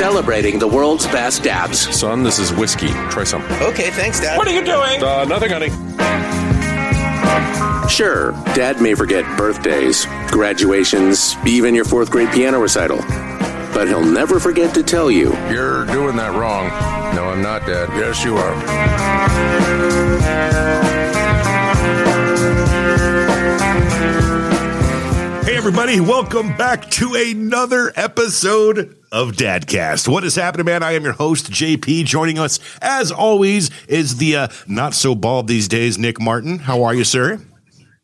celebrating the world's best dabs. Son, this is whiskey. Try some. Okay, thanks, Dad. What are you doing? Uh, nothing, honey. Sure, Dad may forget birthdays, graduations, even your fourth grade piano recital. But he'll never forget to tell you You're doing that wrong. No, I'm not, Dad. Yes, you are. Everybody, welcome back to another episode of Dadcast. What is happening, man? I am your host, JP. Joining us, as always, is the uh, not so bald these days, Nick Martin. How are you, sir?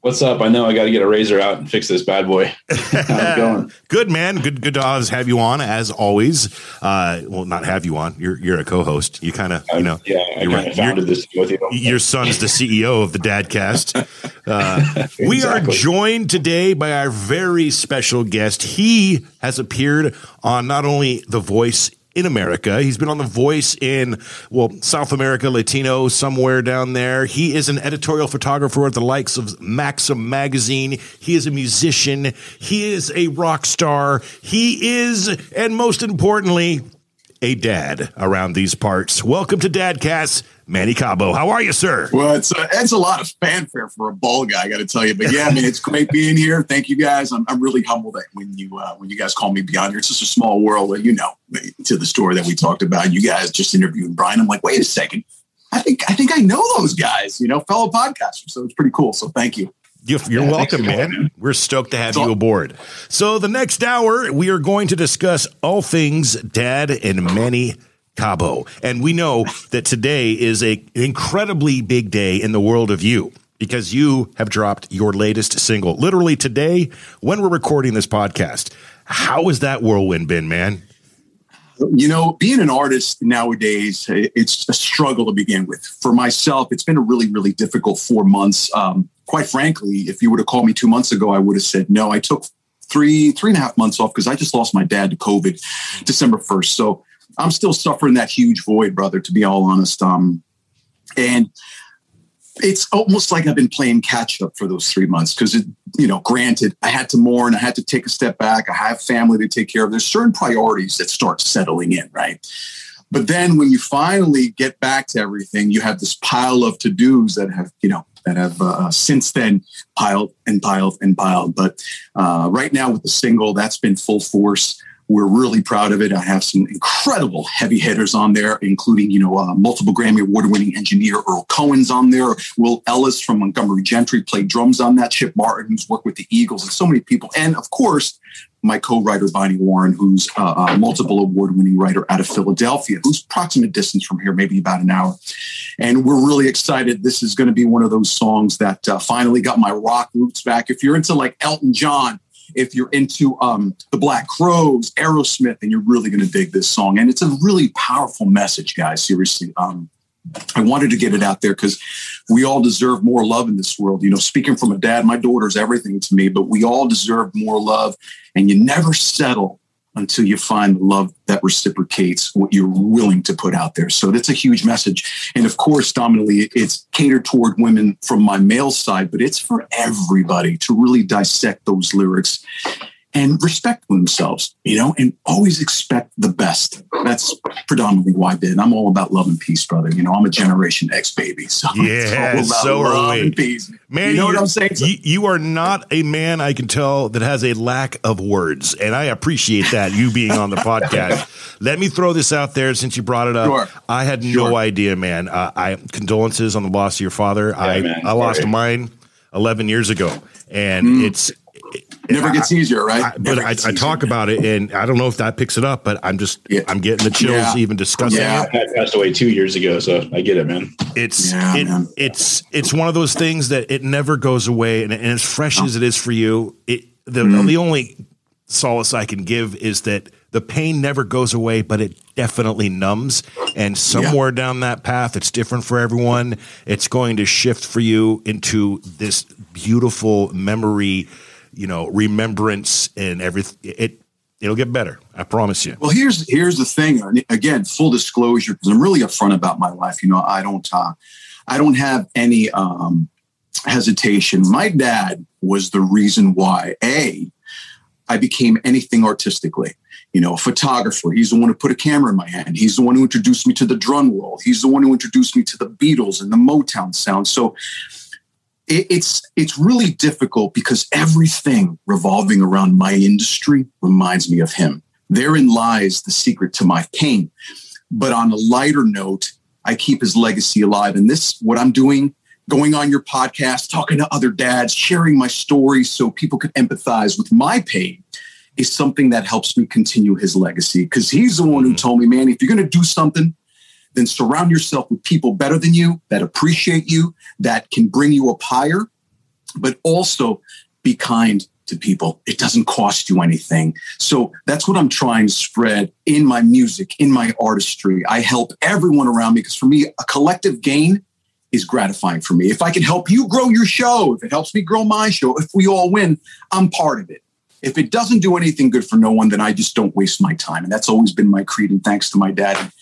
What's up? I know I got to get a razor out and fix this bad boy. How's it going? Good, man. Good, good to have you on, as always. Uh, well, not have you on. You're you're a co-host. You kind of, you know, yeah, I you're of founded this with you. Your son's the CEO of the Dadcast. Uh, We are joined today by our very special guest. He has appeared on not only The Voice in America, he's been on The Voice in, well, South America, Latino, somewhere down there. He is an editorial photographer at the likes of Maxim Magazine. He is a musician. He is a rock star. He is, and most importantly, a dad around these parts. Welcome to Dadcast, Manny Cabo. How are you, sir? Well, it's a, it's a lot of fanfare for a ball guy, I got to tell you. But yeah, I mean, it's great being here. Thank you guys. I'm, I'm really humbled that when you uh, when you guys call me beyond here, it's just a small world. You know, to the story that we talked about. You guys just interviewed Brian. I'm like, wait a second. I think I think I know those guys. You know, fellow podcasters. So it's pretty cool. So thank you. You're, you're Yeah, welcome, man. We're stoked to have So- you aboard. So, the next hour, we are going to discuss all things dad and Manny Cabo. And we know that today is a, an incredibly big day in the world of you because you have dropped your latest single literally today when we're recording this podcast. How has that whirlwind been, man? You know, being an artist nowadays, it's a struggle to begin with. For myself, it's been a really, really difficult four months. Um, quite frankly, if you would have called me two months ago, I would have said no. I took three, three and a half months off because I just lost my dad to COVID December 1st. So I'm still suffering that huge void, brother, to be all honest. Um, and it's almost like I've been playing catch up for those three months because, it, you know, granted, I had to mourn, I had to take a step back, I have family to take care of. There's certain priorities that start settling in, right? But then when you finally get back to everything, you have this pile of to dos that have, you know, that have uh, since then piled and piled and piled. But uh, right now with the single, that's been full force. We're really proud of it. I have some incredible heavy hitters on there, including, you know, uh, multiple Grammy award winning engineer Earl Cohen's on there. Will Ellis from Montgomery Gentry played drums on that. Chip Martin, who's worked with the Eagles, and so many people. And of course, my co-writer Bonnie Warren, who's uh, a multiple award-winning writer out of Philadelphia, who's proximate distance from here, maybe about an hour. And we're really excited. This is going to be one of those songs that uh, finally got my rock roots back. If you're into like Elton John, if you're into um, the Black Crowes, Aerosmith, then you're really going to dig this song. And it's a really powerful message, guys. Seriously. Um, I wanted to get it out there because we all deserve more love in this world. You know, speaking from a dad, my daughter's everything to me, but we all deserve more love. And you never settle until you find the love that reciprocates what you're willing to put out there. So that's a huge message. And of course, dominantly, it's catered toward women from my male side, but it's for everybody to really dissect those lyrics and respect themselves, you know, and always expect the best. That's predominantly why I did. I'm all about love and peace, brother. You know, I'm a Generation X baby. So Yeah, all about so are love we. peace. Man, you know what I'm saying? You, you are not a man I can tell that has a lack of words, and I appreciate that you being on the podcast. Let me throw this out there since you brought it up. Sure. I had no idea, man. Uh, I condolences on the loss of your father. I man. I lost mine eleven years ago, and it's Never gets easier, right? I, but I, I talk about it, and I don't know if that picks it up, but I'm just Yeah. I'm getting the chills Yeah. even discussing it. Yeah. it. Dad passed away two years ago, so I get it, man. It's Yeah, it, man. it's it's one of those things that it never goes away, and, and as fresh as it is for you, it the Mm-hmm. the only solace I can give is that the pain never goes away, but it definitely numbs. And somewhere down that path, it's different for everyone. It's going to shift for you into this beautiful memory, you know, remembrance and everything. It it'll get better. I promise you. Well, here's here's the thing. Again, full disclosure, because I'm really upfront about my life. You know, I don't uh, I don't have any um, hesitation. My dad was the reason why a I became anything artistically. You know, a photographer. He's the one who put a camera in my hand. He's the one who introduced me to the drum roll. He's the one who introduced me to the Beatles and the Motown sound. So it's it's really difficult because everything revolving around my industry reminds me of him. Therein lies the secret to my pain. But on a lighter note, I keep his legacy alive. And this, what I'm doing, going on your podcast, talking to other dads, sharing my story so people could empathize with my pain is something that helps me continue his legacy. Because he's the one who mm-hmm. told me, man, if you're going to do something, then surround yourself with people better than you, that appreciate you, that can bring you up higher, but also be kind to people. It doesn't cost you anything. So that's what I'm trying to spread in my music, in my artistry. I help everyone around me because for me, a collective gain is gratifying for me. If I can help you grow your show, if it helps me grow my show, if we all win, I'm part of it if it doesn't do anything good for no one, then I just don't waste my time. And that's always been my creed. And thanks to my dad. And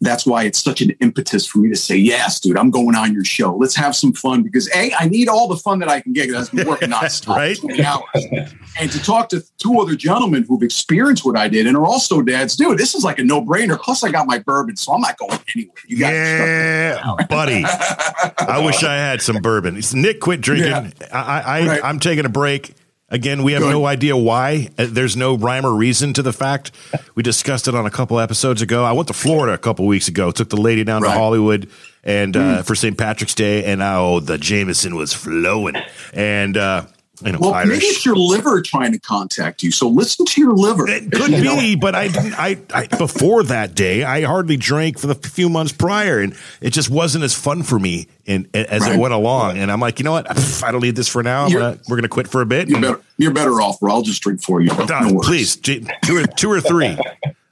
that's why it's such an impetus for me to say, yes, dude, I'm going on your show. Let's have some fun because A, I need all the fun that I can get because I've been working nonstop right? 20 hours. And to talk to two other gentlemen who've experienced what I did and are also dads, dude, this is like a no brainer. Plus, I got my bourbon, so I'm not going anywhere. You got yeah, buddy. I wish I had some bourbon. Nick quit drinking. Yeah. I, I, right. I'm taking a break. Again, we have no idea why. Uh, there's no rhyme or reason to the fact. We discussed it on a couple episodes ago. I went to Florida a couple weeks ago. Took the lady down right. to Hollywood and uh, mm. for St. Patrick's Day, and oh, the Jameson was flowing. And uh, you know, well, Irish. maybe it's your liver trying to contact you. So listen to your liver. It could be, but I didn't. I, I before that day, I hardly drank for the few months prior, and it just wasn't as fun for me. And as right. it went along, and I'm like, you know what? I don't need this for now. Gonna, we're going to quit for a bit. You're better, you're better off, bro. I'll just drink for you. No please, two or, two or three.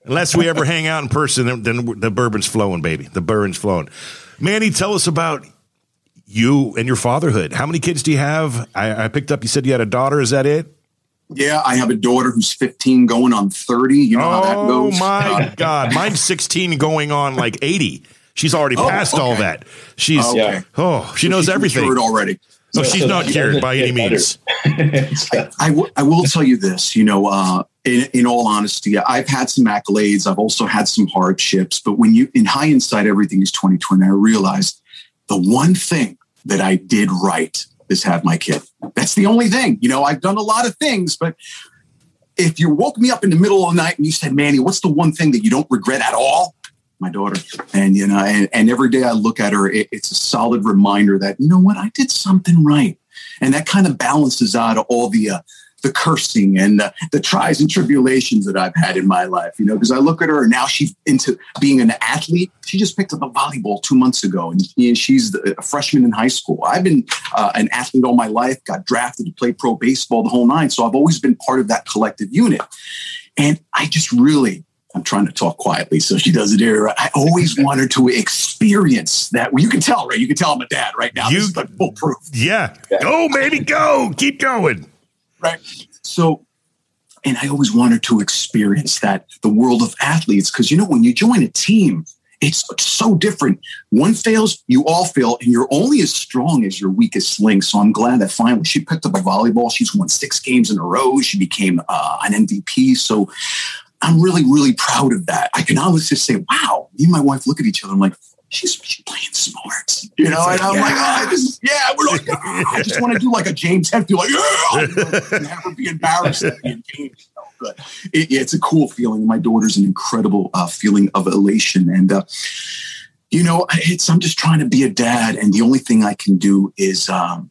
Unless we ever hang out in person, then the bourbon's flowing, baby. The bourbon's flowing. Manny, tell us about you and your fatherhood. How many kids do you have? I, I, picked up. You said you had a daughter. Is that it? Yeah, I have a daughter who's 15, going on 30. You know oh, how that oh goes. Oh my God, mine's 16, going on like 80. She's already oh, passed okay. all that. She's okay. oh, she so knows everything already. No, she's not cured by any means. I, I, w- I will tell you this. You know, uh, in, in all honesty, I've had some accolades. I've also had some hardships. But when you, in hindsight, everything is 2020. I realized the one thing that I did right is have my kid. That's the only thing. You know, I've done a lot of things, but if you woke me up in the middle of the night and you said, Manny, what's the one thing that you don't regret at all? My daughter. And, you know, and, and every day I look at her, it, it's a solid reminder that, you know what, I did something right. And that kind of balances out all the, uh, the cursing and the, the tries and tribulations that I've had in my life, you know, because I look at her and now she's into being an athlete. She just picked up a volleyball two months ago and she's a freshman in high school. I've been uh, an athlete all my life, got drafted to play pro baseball the whole nine. So I've always been part of that collective unit. And I just really, I'm trying to talk quietly so she doesn't hear. I always wanted to experience that. Well, you can tell, right? You can tell I'm a dad right now. You, this is like foolproof. Yeah. Go, baby, go. Keep going right? So, and I always wanted to experience that the world of athletes because you know when you join a team, it's so different. One fails, you all fail, and you're only as strong as your weakest link. So I'm glad that finally she picked up a volleyball. She's won six games in a row. She became uh, an MVP. So I'm really, really proud of that. I can honestly say, wow, me and my wife look at each other. I'm like, she's, she's playing sports, you know. and I'm yeah. like, oh, is, yeah, we're like, oh, I just want to do like a James Hetfield, like, yeah, never be embarrassed at being James. You know, but it, it's a cool feeling. My daughter's an incredible uh, feeling of elation, and uh, you know, it's I'm just trying to be a dad, and the only thing I can do is. Um,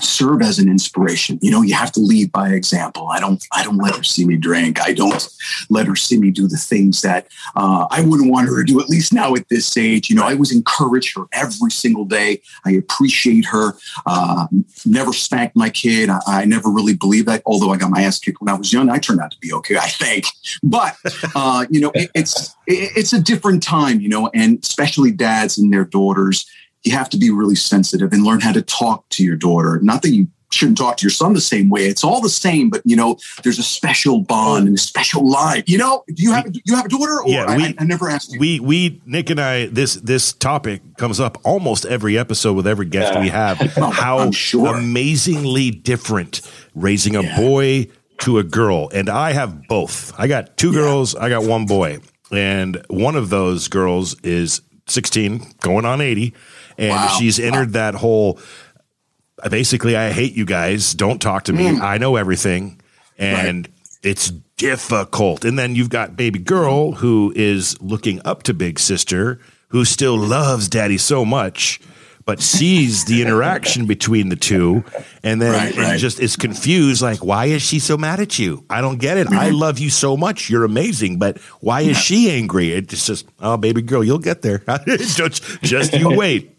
serve as an inspiration. You know, you have to lead by example. I don't, I don't let her see me drink. I don't let her see me do the things that uh, I wouldn't want her to do. At least now at this age, you know, I always encourage her every single day. I appreciate her. Uh, never spanked my kid. I, I, never really believed that. Although I got my ass kicked when I was young, I turned out to be okay. I think. But uh, you know, it, it's it, it's a different time. You know, and especially dads and their daughters you have to be really sensitive and learn how to talk to your daughter. Not that you shouldn't talk to your son the same way. It's all the same, but you know, there's a special bond and a special line. You know, do you have you have a daughter? Or yeah, we, I, I, never asked you. We we Nick and I this this topic comes up almost every episode with every guest yeah. we have. Oh, how sure. amazingly different raising a yeah. boy to a girl, and I have both. I got two girls, I got one boy, and one of those girls is 16, going on 80, and Wow. she's entered that whole. Basically, I hate you guys. Don't talk to me. Mm. I know everything, and it's difficult. And then you've got baby girl who is looking up to big sister, who still loves daddy so much, but sees the interaction between the two, and then Right, right. just is confused. Like, why is she so mad at you? I don't get it. I mm-hmm. love you so much. You're amazing, but why is she angry? It's just, oh, baby girl, you'll get there. just, just you wait.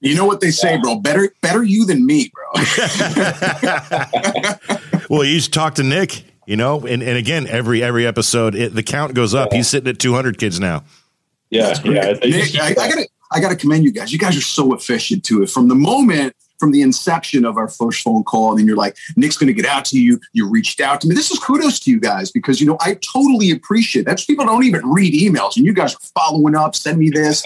You know what they say, bro? Better, better you than me, bro. Well, you should talk to Nick. You know, and, and again, every every episode, it, the count goes up. He's sitting at 200 kids now. Yeah, yeah. Nick, I, I gotta, I gotta commend you guys. You guys are so efficient to it. From the moment, from the inception of our first phone call, and then you're like, Nick's gonna get out to you. You reached out to me. This is kudos to you guys because you know I totally appreciate that. People don't even read emails, and you guys are following up. Send me this,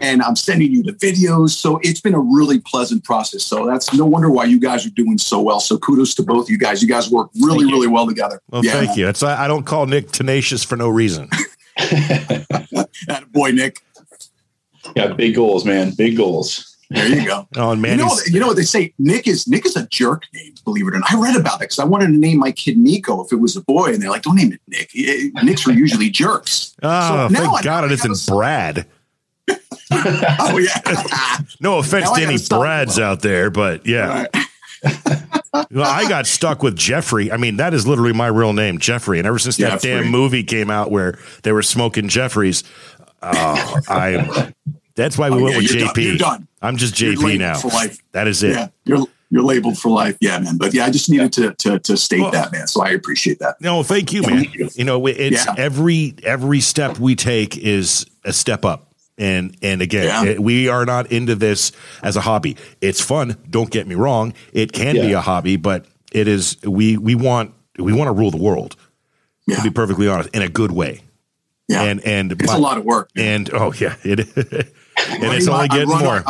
and I'm sending you the videos. So it's been a really pleasant process. So that's no wonder why you guys are doing so well. So kudos to both you guys. You guys work really, really well together. Well, thank you. It's I, I don't call Nick tenacious for no reason. boy, Nick. yeah, big goals, man. Big goals. There you go. Oh, man, you know, you know what they say. Nick is Nick is a jerk name. Believe it or not, I read about it because I wanted to name my kid Nico if it was a boy, and they're like, "Don't name it Nick. Eh, Nicks are usually jerks." oh, So thank God it isn't Brad. Oh yeah, No offense Now to any. Brads out there, but yeah. Well, I got stuck with Jeffrey. I mean, that is literally my real name, Jeffrey. And ever since that Jeffrey. damn movie came out where they were smoking Jeffreys, uh, I that's why we Oh, went yeah, with you're JP. done. I'm just JP now. for life. That is it. yeah. You're you're labeled for life. Yeah, man. But yeah, I just needed to to, to state Well- that, man. So I appreciate that. No, thank you, man. You know, it's Yeah. every every step we take is a step up. And and again, Yeah. it- we are not into this as a hobby. It's fun. Don't get me wrong. It can be a hobby, but it is we we want we want to rule the world. Yeah. To be perfectly honest, in a good way. Yeah, And and it's a lot of work. man. And oh yeah, it and it's only getting more.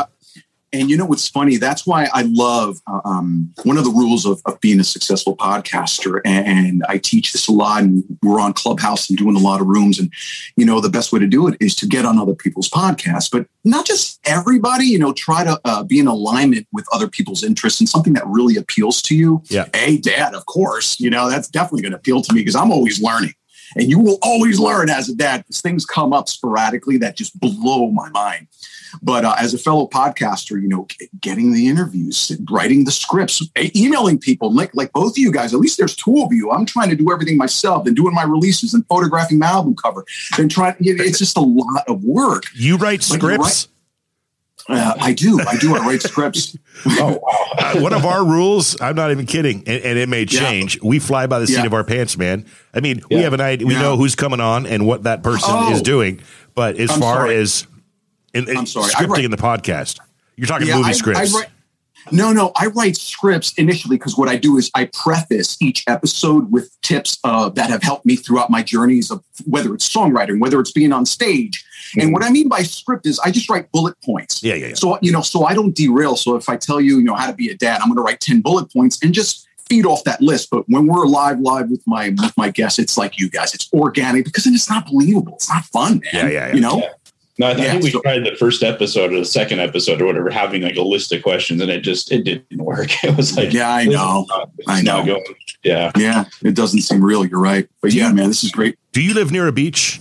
And you know what's funny? That's why I love uh, um, one of the rules of, of being a successful podcaster. And I teach this a lot. And we're on Clubhouse and doing a lot of rooms. And you know, the best way to do it is to get on other people's podcasts, but not just everybody. You know, try to uh, be in alignment with other people's interests and something that really appeals to you. Yeah. Hey, Dad, of course. You know, that's definitely going to appeal to me because I'm always learning. And you will always learn as a dad because things come up sporadically that just blow my mind. But uh, as a fellow podcaster, you know, getting the interviews, writing the scripts, emailing people, like like both of you guys. At least there's two of you. I'm trying to do everything myself, and doing my releases and photographing my album cover, and trying. you know, It's just a lot of work. you write but scripts. Uh, I do. I do. I write scripts. Oh, wow. Uh, one of our rules, I'm not even kidding, and, and it may Yeah. change. We fly by the seat Yeah. of our pants, man. I mean, we have an idea. We Yeah. know who's coming on and what that person Oh. is doing. But as I'm far sorry. as in, in I'm sorry. Scripting write- in the podcast, you're talking Yeah, movie I- scripts. I write- no, no, I write scripts initially because what I do is I preface each episode with tips uh, that have helped me throughout my journeys of whether it's songwriting, whether it's being on stage. And what I mean by script is I just write bullet points. Yeah, yeah, yeah. So you know, so I don't derail. So if I tell you, you know, how to be a dad, I'm going to write ten bullet points and just feed off that list. But when we're live, live with my with my guests, it's like you guys. It's organic because then it's not believable. It's not fun, man. Yeah, yeah, yeah. You know. Yeah. No, I, I Yeah, think we so- tried the first episode or the second episode or whatever, having like a list of questions, and it just it didn't work. It was like, Yeah, I know. not- I know. going. Yeah, Yeah, it doesn't seem real. You're right. But yeah, man, this is great. Do you live near a beach?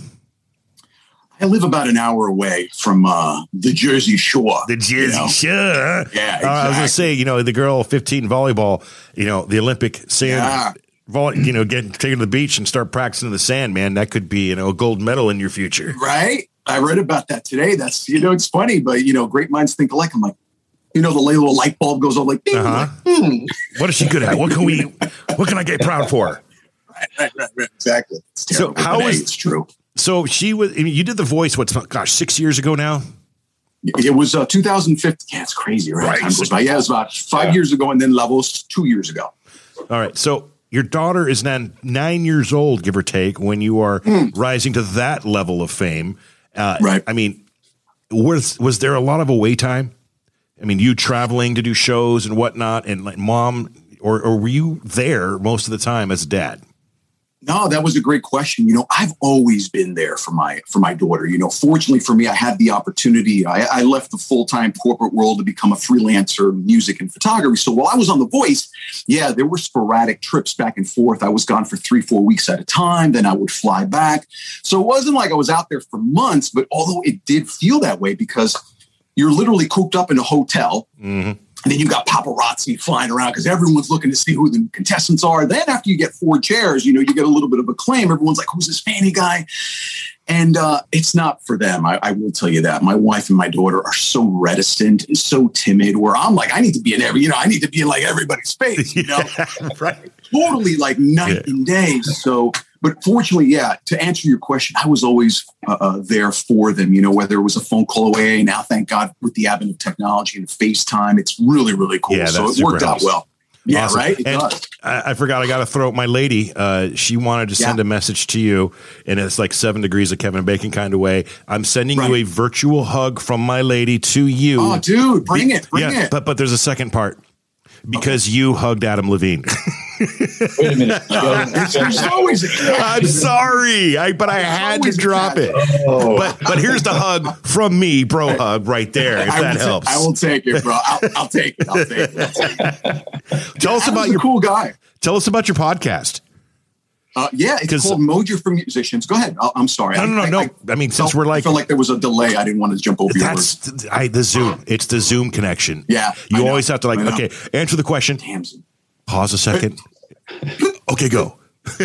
I live about an hour away from uh, the Jersey Shore. The Jersey you know? Shore. Yeah, Uh, I was going to say, you know, the girl 15 volleyball, you know, the Olympic sand, Yeah. volley, you know, get taken to the beach and start practicing in the sand, man. That could be, you know, a gold medal in your future. Right? I read about that today. That's you know, it's funny, but you know, great minds think alike. I'm like, you know, the little light bulb goes off like, Uh-huh. like. What is she good at? What can we, what can I get proud for? right, right, right, exactly. So terrible, how hey, it's true? So she was, I mean, you did the voice, what's, gosh, six years ago now? It was uh, 2015. Yeah, it's crazy, right? Right. Time goes by. Yeah, it was about five Yeah. years ago, and then La Voz two years ago. All right. So your daughter is now nine years old, give or take, when you are rising to that level of fame. Uh, Right. I mean, was was there a lot of away time? I mean, you traveling to do shows and whatnot, and like mom, or or were you there most of the time as dad? No, that was a great question. You know, I've always been there for my for my daughter. You know, fortunately for me, I had the opportunity. I, I left the full time corporate world to become a freelancer, music and photography. So while I was on The Voice, yeah, there were sporadic trips back and forth. I was gone for three, four weeks at a time. Then I would fly back. So it wasn't like I was out there for months. But although it did feel that way because you're literally cooped up in a hotel. Mm-hmm. And then you've got paparazzi flying around because everyone's looking to see who the contestants are. Then after you get four chairs, you know, you get a little bit of acclaim. Everyone's like, who's this fanny guy? And uh, it's not for them. I, I, will tell you that. My wife and my daughter are so reticent and so timid where I'm like, I need to be in every, you know, I need to be in like everybody's face, you know? right. Totally like night yeah. and day. So but fortunately, yeah, to answer your question, I was always uh, uh, there for them, you know, whether it was a phone call away. Now, thank God, with the advent of technology and FaceTime, it's really, really cool. Yeah, so it worked out well. Yeah, awesome. right. I, I, forgot. I got to throw out my lady. Uh, she wanted to send yeah. a message to you, and it's like seven degrees of Kevin Bacon kind of way. I'm sending right. you a virtual hug from my lady to you. Oh, dude, bring Be- it, bring yeah, it. But but there's a second part because okay. you hugged Adam Levine. Wait a minute. I'm sorry, I, but I had to drop it. Oh. But but here's the hug from me, bro hug right there. If I that helps, I will take it, bro. I'll, I'll take it. I'll take it. I'll take it. Tell us about your cool guy. Tell us about your podcast. Uh, yeah, it's called Mojo for Musicians. Go ahead. i am sorry. No, no, no, I, no. I, I mean, since we're like, I felt like there was a delay. I didn't want to jump over. That's I, the Zoom. It's the Zoom connection. Yeah, you always have to like. Okay, answer the question. Damn. Pause a second. okay, go.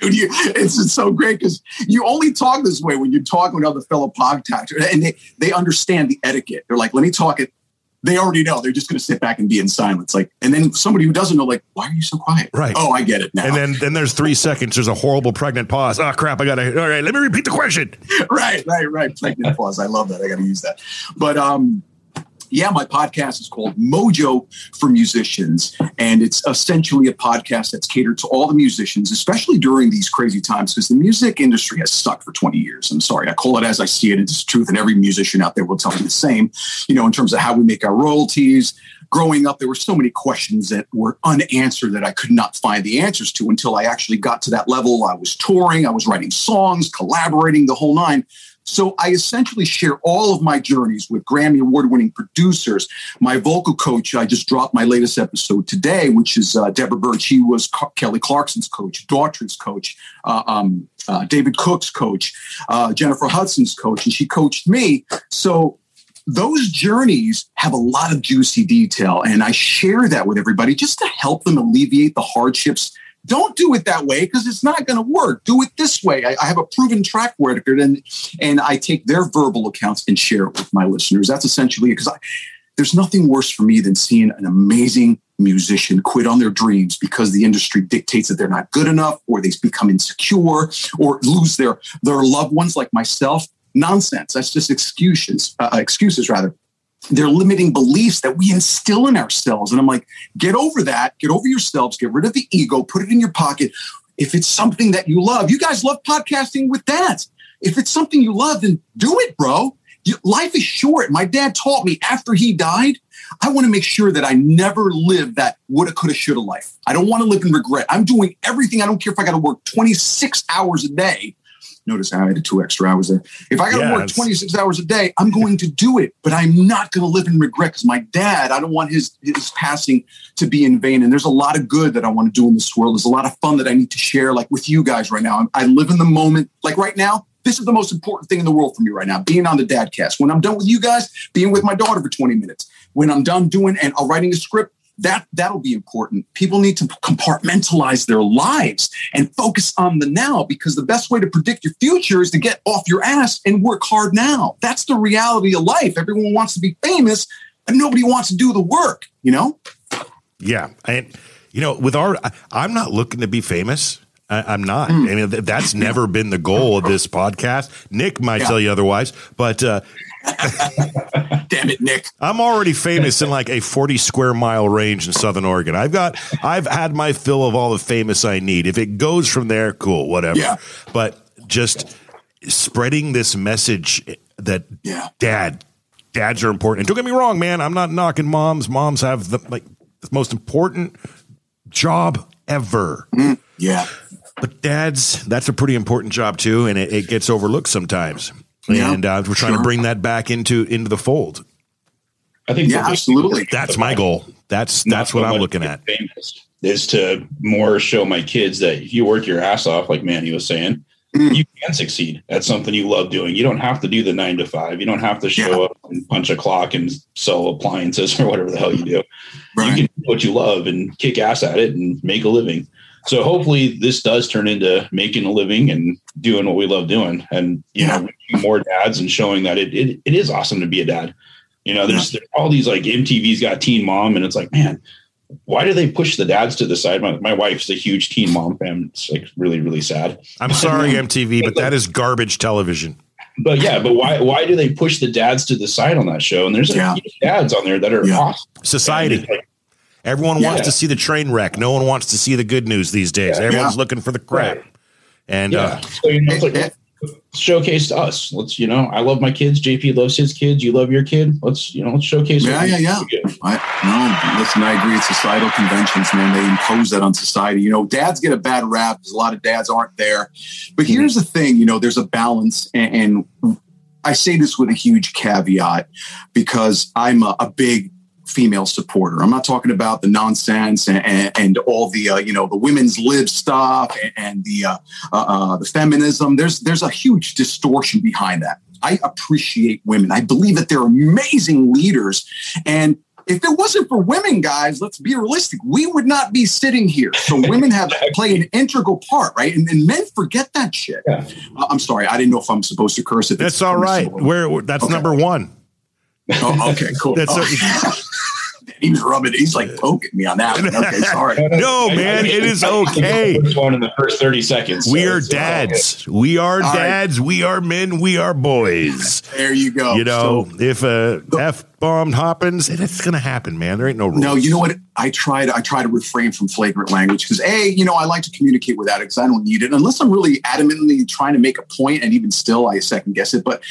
Dude, you, it's, it's so great because you only talk this way when you're talking with other fellow podcasters, and they they understand the etiquette. They're like, "Let me talk it." They already know. They're just going to sit back and be in silence. Like, and then somebody who doesn't know, like, why are you so quiet? Right. Oh, I get it now. And then then there's three seconds. There's a horrible pregnant pause. Oh crap! I gotta. All right, let me repeat the question. right, right, right. Pregnant pause. I love that. I got to use that. But um, yeah, my podcast is called Mojo for Musicians. And it's essentially a podcast that's catered to all the musicians, especially during these crazy times, because the music industry has sucked for 20 years. I'm sorry, I call it as I see it. It's truth, and every musician out there will tell you the same, you know, in terms of how we make our royalties. Growing up, there were so many questions that were unanswered that I could not find the answers to until I actually got to that level. I was touring, I was writing songs, collaborating, the whole nine. So I essentially share all of my journeys with Grammy award winning producers. My vocal coach, I just dropped my latest episode today, which is uh, Deborah Byrd. She was Kelly Clarkson's coach, Daughtry's coach, uh, um, uh, David Cook's coach, uh, Jennifer Hudson's coach, and she coached me. So those journeys have a lot of juicy detail, and I share that with everybody just to help them alleviate the hardships don't do it that way because it's not going to work. Do it this way. I, I, have a proven track record, and and I take their verbal accounts and share it with my listeners. That's essentially because there's nothing worse for me than seeing an amazing musician quit on their dreams because the industry dictates that they're not good enough, or they become insecure, or lose their their loved ones, like myself. Nonsense. That's just excuses. Uh, excuses rather they're limiting beliefs that we instill in ourselves. And I'm like, get over that, get over yourselves, get rid of the ego, put it in your pocket. If it's something that you love, you guys love podcasting with dads. If it's something you love, then do it, bro. life is short. My dad taught me after he died, I want to make sure that I never live that woulda, coulda, shoulda life. I don't want to live in regret. I'm doing everything. I don't care if I got to work 26 hours a day Notice I added two extra hours there. If I got to yeah, work 26 hours a day, I'm going to do it, but I'm not going to live in regret because my dad, I don't want his, his passing to be in vain. And there's a lot of good that I want to do in this world. There's a lot of fun that I need to share, like with you guys right now. I live in the moment. Like right now, this is the most important thing in the world for me right now, being on the Dadcast. When I'm done with you guys, being with my daughter for 20 minutes. When I'm done doing and uh, writing a script, that that'll be important people need to compartmentalize their lives and focus on the now because the best way to predict your future is to get off your ass and work hard now that's the reality of life everyone wants to be famous and nobody wants to do the work you know yeah and you know with our i'm not looking to be famous I, am not. Mm. I mean, that's never been the goal of this podcast. Nick might yeah. tell you otherwise, but uh, Damn it, Nick. I'm already famous in like a 40 square mile range in Southern Oregon. I've got, I've had my fill of all the famous I need. If it goes from there, cool, whatever. Yeah. But just spreading this message that yeah. dad, dads are important. And don't get me wrong, man. I'm not knocking moms. Moms have the like the most important job ever. Mm, yeah. But dads, that's a pretty important job too, and it, it gets overlooked sometimes. Yeah, and uh, we're trying sure. to bring that back into into the fold. I think Yeah, absolutely. That's my goal. That's that's what I'm looking at. famous, is to more show my kids that if you work your ass off, like Manny was saying, Mm. you can succeed at something you love doing. You don't have to do the nine to five. You don't have to show Yeah. up and punch a clock and sell appliances or whatever the hell you do. Right. You can do what you love and kick ass at it and make a living. So hopefully this does turn into making a living and doing what we love doing. And you know, more dads and showing that it, it it is awesome to be a dad. You know, there's, there's all these like MTV's got teen mom, and it's like, man, why do they push the dads to the side? My, my wife's a huge teen mom fan. It's like really, really sad. I'm sorry, MTV, but that is garbage television. But yeah, but why why do they push the dads to the side on that show? And there's like Yeah. dads on there that are Yeah. awesome. Society. Like, Everyone wants Yeah. to see the train wreck. No one wants to see the good news these days. Yeah. Everyone's Yeah. looking for the crap. Right. And yeah. uh, so you know, it's like Yeah. showcase to us. Let's you know, I love my kids. JP loves his kids. You love your kid. Let's you know, let's showcase. Yeah, yeah, yeah. I, no, listen, I agree. It's societal conventions, man. They impose that on society. You know, dads get a bad rap because a lot of dads aren't there. But here's the thing, you know, there's a balance. And, and I say this with a huge caveat because I'm a, a big female supporter. I'm not talking about the nonsense and, and, and all the, uh, you know, the women's lib stuff and, and the, uh, uh, uh, the feminism. There's, there's a huge distortion behind that. I appreciate women. I believe that they're amazing leaders. And if it wasn't for women, guys, let's be realistic. We would not be sitting here. So women have play an integral part, right? And, and men forget that shit. Yeah. Uh, I'm sorry. I didn't know if I'm supposed to curse. it. that's all right. permissible. We're, that's Okay. number one. Oh, okay, cool. That's Oh. He was rubbing. He's like poking me on that. One. Okay, sorry. No, man, it is okay. First one in the first thirty seconds. We so are it's, uh, dads. We are All right. dads. We are men. We are boys. There you go. You know, So- if a f bomb happens, and it's going to happen, man. There ain't no rules. No, you know what? I try to I try to refrain from flagrant language because a, you know, I like to communicate without it because I don't need it unless I'm really adamantly trying to make a point, and even still, I second guess it. But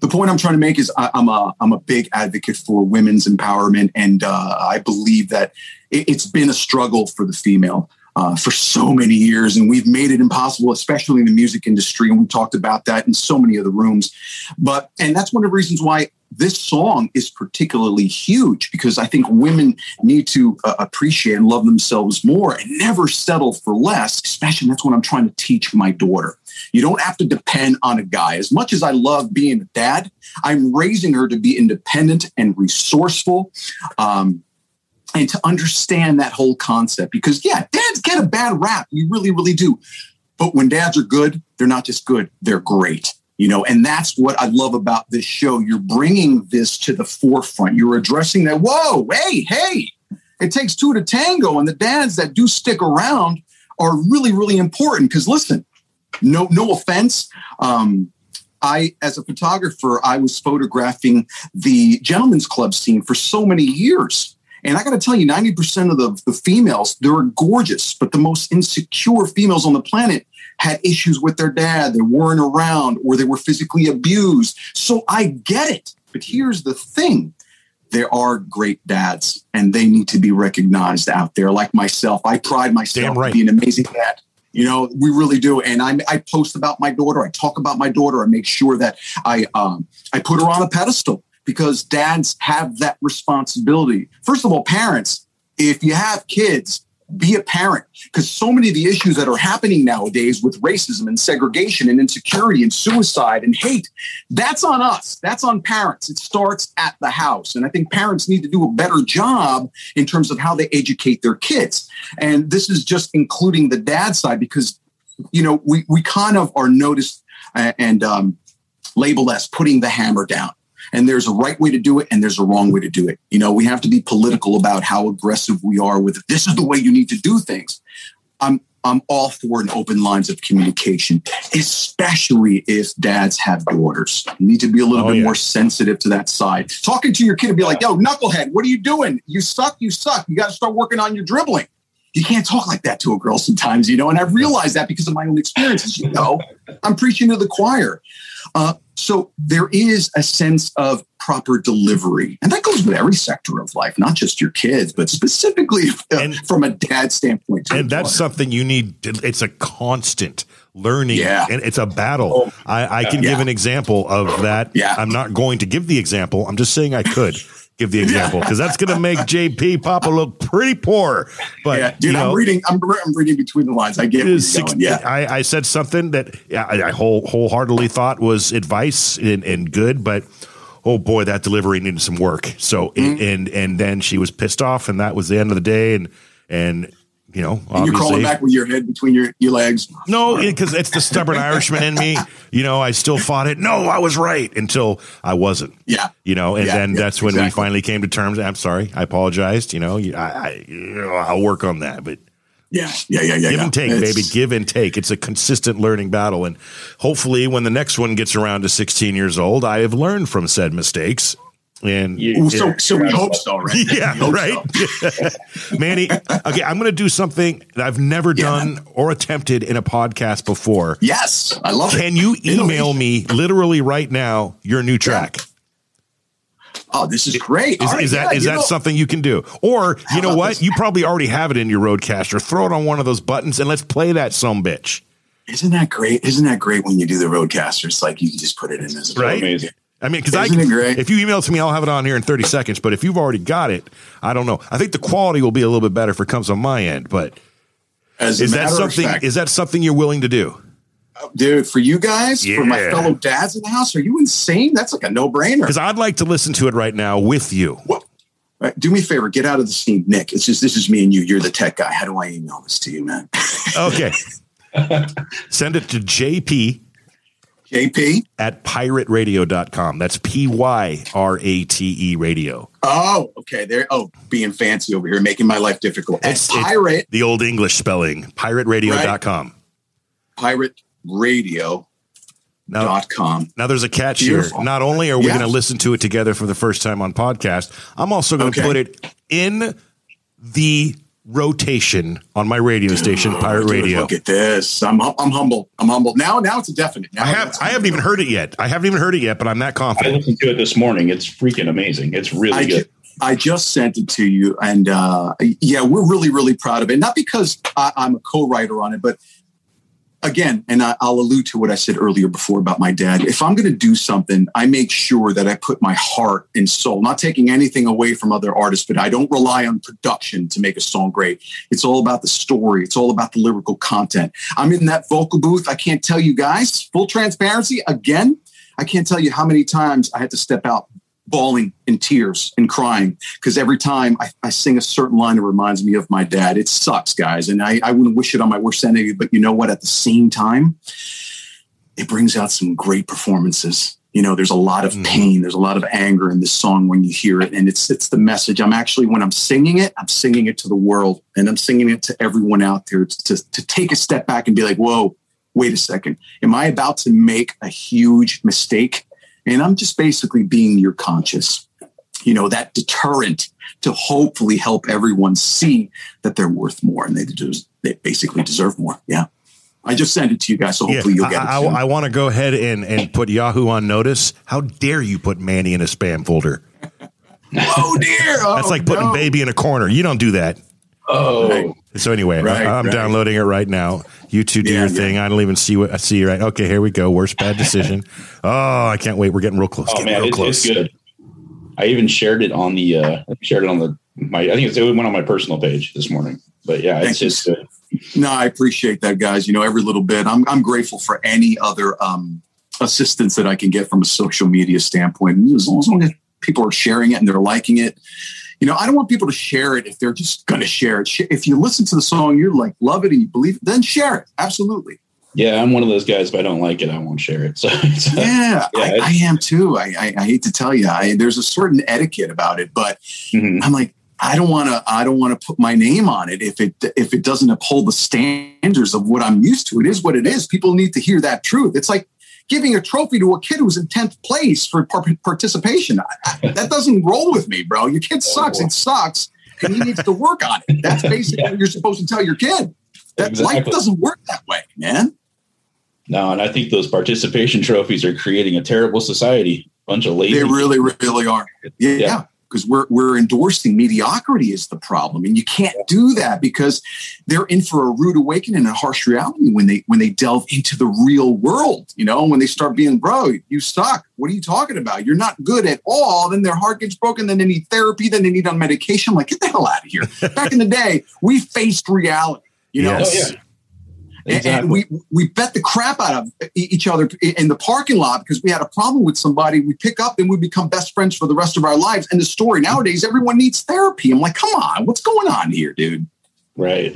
the point I'm trying to make is I, I'm a I'm a big advocate for women's empowerment, and uh, I believe that it, it's been a struggle for the female. Uh, for so many years, and we've made it impossible, especially in the music industry. And we talked about that in so many other rooms. But, and that's one of the reasons why this song is particularly huge because I think women need to uh, appreciate and love themselves more and never settle for less, especially that's what I'm trying to teach my daughter. You don't have to depend on a guy. As much as I love being a dad, I'm raising her to be independent and resourceful. Um, and to understand that whole concept because yeah dads get a bad rap we really really do but when dads are good they're not just good they're great you know and that's what i love about this show you're bringing this to the forefront you're addressing that whoa hey hey it takes two to tango and the dads that do stick around are really really important because listen no no offense um I, as a photographer, I was photographing the gentlemen's club scene for so many years. And I got to tell you, 90% of the, the females, they're gorgeous, but the most insecure females on the planet had issues with their dad. They weren't around or they were physically abused. So I get it. But here's the thing there are great dads and they need to be recognized out there. Like myself, I pride myself right. to be an amazing dad. You know, we really do. And I, I post about my daughter. I talk about my daughter. I make sure that I, um, I put her on a pedestal because dads have that responsibility. First of all, parents, if you have kids, be a parent because so many of the issues that are happening nowadays with racism and segregation and insecurity and suicide and hate, that's on us. That's on parents. It starts at the house. And I think parents need to do a better job in terms of how they educate their kids. And this is just including the dad side because, you know, we, we kind of are noticed uh, and um, labeled as putting the hammer down. And there's a right way to do it and there's a wrong way to do it. You know, we have to be political about how aggressive we are with this is the way you need to do things. I'm I'm all for an open lines of communication, especially if dads have daughters. You need to be a little Oh, bit yeah. more sensitive to that side. Talking to your kid and be like, yo, knucklehead, what are you doing? You suck, you suck. You got to start working on your dribbling. You can't talk like that to a girl sometimes, you know, and I've realized that because of my own experiences. You know, I'm preaching to the choir. Uh, so there is a sense of proper delivery. And that goes with every sector of life, not just your kids, but specifically uh, from a dad standpoint. and that's something you need. To, it's a constant learning, Yeah. and it's a battle. I, I can give an example of that. Yeah. I'm not going to give the example. I'm just saying I could give the example because that's going to make JP Papa look pretty poor. But yeah, dude, you know, I'm reading. I'm, I'm reading between the lines. I get you're six- Yeah, I, I said something that I, I whole, wholeheartedly thought was advice and, and good, but oh boy, that delivery needed some work. So Mm-hmm. and and then she was pissed off, and that was the end of the day. And and you know, and you're crawling back with your head between your, your legs. no, because it's the stubborn Irishman in me. You know, I still fought it. No, I was right until I wasn't. Yeah. You know, and Yeah, then yeah, that's when we finally came to terms. I'm sorry, I apologized. You know, I, I, I'll work on that, but Yeah, yeah, yeah, yeah. give yeah. and take, It's- baby. Give and take. It's a consistent learning battle, and hopefully, when the next one gets around to 16 years old, I have learned from said mistakes. And You- so, so we hope so, right? yeah, right, so. Manny. Okay, I'm going to do something that I've never Yeah. done or attempted in a podcast before. Yes, I love it. Can you email me literally right now your new track? Oh, this is great. Is, right, is that yeah, is that know- something you can do? Or you know what? this? You probably already have it in your RodeCaster. Throw it on one of those buttons and let's play that some bitch. Isn't that great? Isn't that great when you do the RodeCaster? It's like you can just put it in as a Right? amazing. I mean, because I Isn't can, it great? if you email it to me, I'll have it on here in 30 seconds. But if you've already got it, I don't know. I think the quality will be a little bit better if it comes on my end. But As is that something? fact, Is that something you're willing to do? Oh, dude? For you guys, for my fellow dads in the house, are you insane? That's like a no brainer. Because I'd like to listen to it right now with you. Right, do me a favor, get out of the scene, Nick. It's just this is me and you. You're the tech guy. How do I email this to you, man? Okay. Send it to JP JP. at pyrateradio.com. That's P Y R A T E radio. Oh, okay. There. Oh, being fancy over here, making my life difficult. At It's- it's- pirate The old English spelling, pyrateradio.com. pirate radio Now, dot com. now there's a catch Beautiful. here. Not only are we Yeah. going to listen to it together for the first time on podcast, I'm also going to Okay. put it in the rotation on my radio station, Pirate Dude, Radio. Look at this. I'm I'm humble. I'm humble. Now now it's a definite. Now I have I haven't even heard it yet. I haven't even heard it yet, but I'm that confident. I listened to it this morning. It's freaking amazing. It's really I, good. ju- I just sent it to you, and uh, yeah, we're really, really proud of it. Not because I, I'm a co-writer on it, but again, and I, I'll allude to what I said earlier before about my dad. If I'm going to do something, I make sure that I put my heart and soul. Not taking anything away from other artists, but I don't rely on production to make a song great. It's all about the story. It's all about the lyrical content. I'm in that vocal booth. I can't tell you guys. Full transparency again. I can't tell you how many times I had to step out bawling in tears and crying because every time I, I sing a certain line, it reminds me of my dad. It sucks, guys. And I, I wouldn't wish it on my worst enemy, but you know what? At the same time, it brings out some great performances. You know, there's a lot of Mhm. pain, there's a lot of anger in this song when you hear it. And it's it's the message. I'm actually when I'm singing it, I'm singing it to the world and I'm singing it to everyone out there to, to take a step back and be like, whoa, wait a second. Am I about to make a huge mistake? And I'm just basically being your conscious, you know, that deterrent to hopefully help everyone see that they're worth more and they deserve, they basically deserve more. Yeah. I just sent it to you guys, so hopefully you'll get it. I, soon. I, want to go ahead and, and put Yahoo on notice. How dare you put Manny in a spam folder? oh dear. That's Oh, like putting no. baby in a corner. You don't do that. Oh, Right. So anyway, Right, I, am right. downloading it right now. You two do Yeah, your yeah. thing. I don't even see what I see. Right? Okay, here we go. Worst bad decision. oh, I can't wait. We're getting real close. oh getting man, real it's, close. it's good. I even shared it on the uh, I shared it on the my I think it's, it went on my personal page this morning. But yeah, it's Thank just good. No, I appreciate that, guys. You know, every little bit. I'm I'm grateful for any other um, assistance that I can get from a social media standpoint. As long, as long as people are sharing it and they're liking it, you know, I don't want people to share it if they're just going to share it. If you listen to the song, you're like love it and you believe it, then share it. Absolutely. Yeah, I'm one of those guys. If I don't like it, I won't share it. So it's, Yeah, Yeah, I, I am too. I, I, I hate to tell you, I, there's a certain etiquette about it, but Mhm. I'm like, I don't want to. I don't want to put my name on it if it if it doesn't uphold the standards of what I'm used to. It is what it is. People need to hear that truth. It's like giving a trophy to a kid who's in tenth place for par- participation. I, that doesn't roll with me, bro. Your kid oh, sucks. It sucks, and he needs to work on it. That's basically Yeah. what you're supposed to tell your kid. That life doesn't work that way, man. no, and I think those participation trophies are creating a terrible society. bunch of lazy. They really, really are. Yeah. yeah because we're we're endorsing mediocrity is the problem, and you can't do that because they're in for a rude awakening and a harsh reality when they when they delve into the real world. You know, when they start being, bro, you suck. What are you talking about? You're not good at all. Then their heart gets broken. Then they need therapy. Then they need on medication. I'm like, get the hell out of here. Back in the day, we faced reality. You know, Yes. Oh, yeah. And- And we we bet the crap out of each other in the parking lot because we had a problem with somebody. We pick up and we become best friends for the rest of our lives. And the story nowadays, everyone needs therapy. I'm like, come on, what's going on here, dude? right.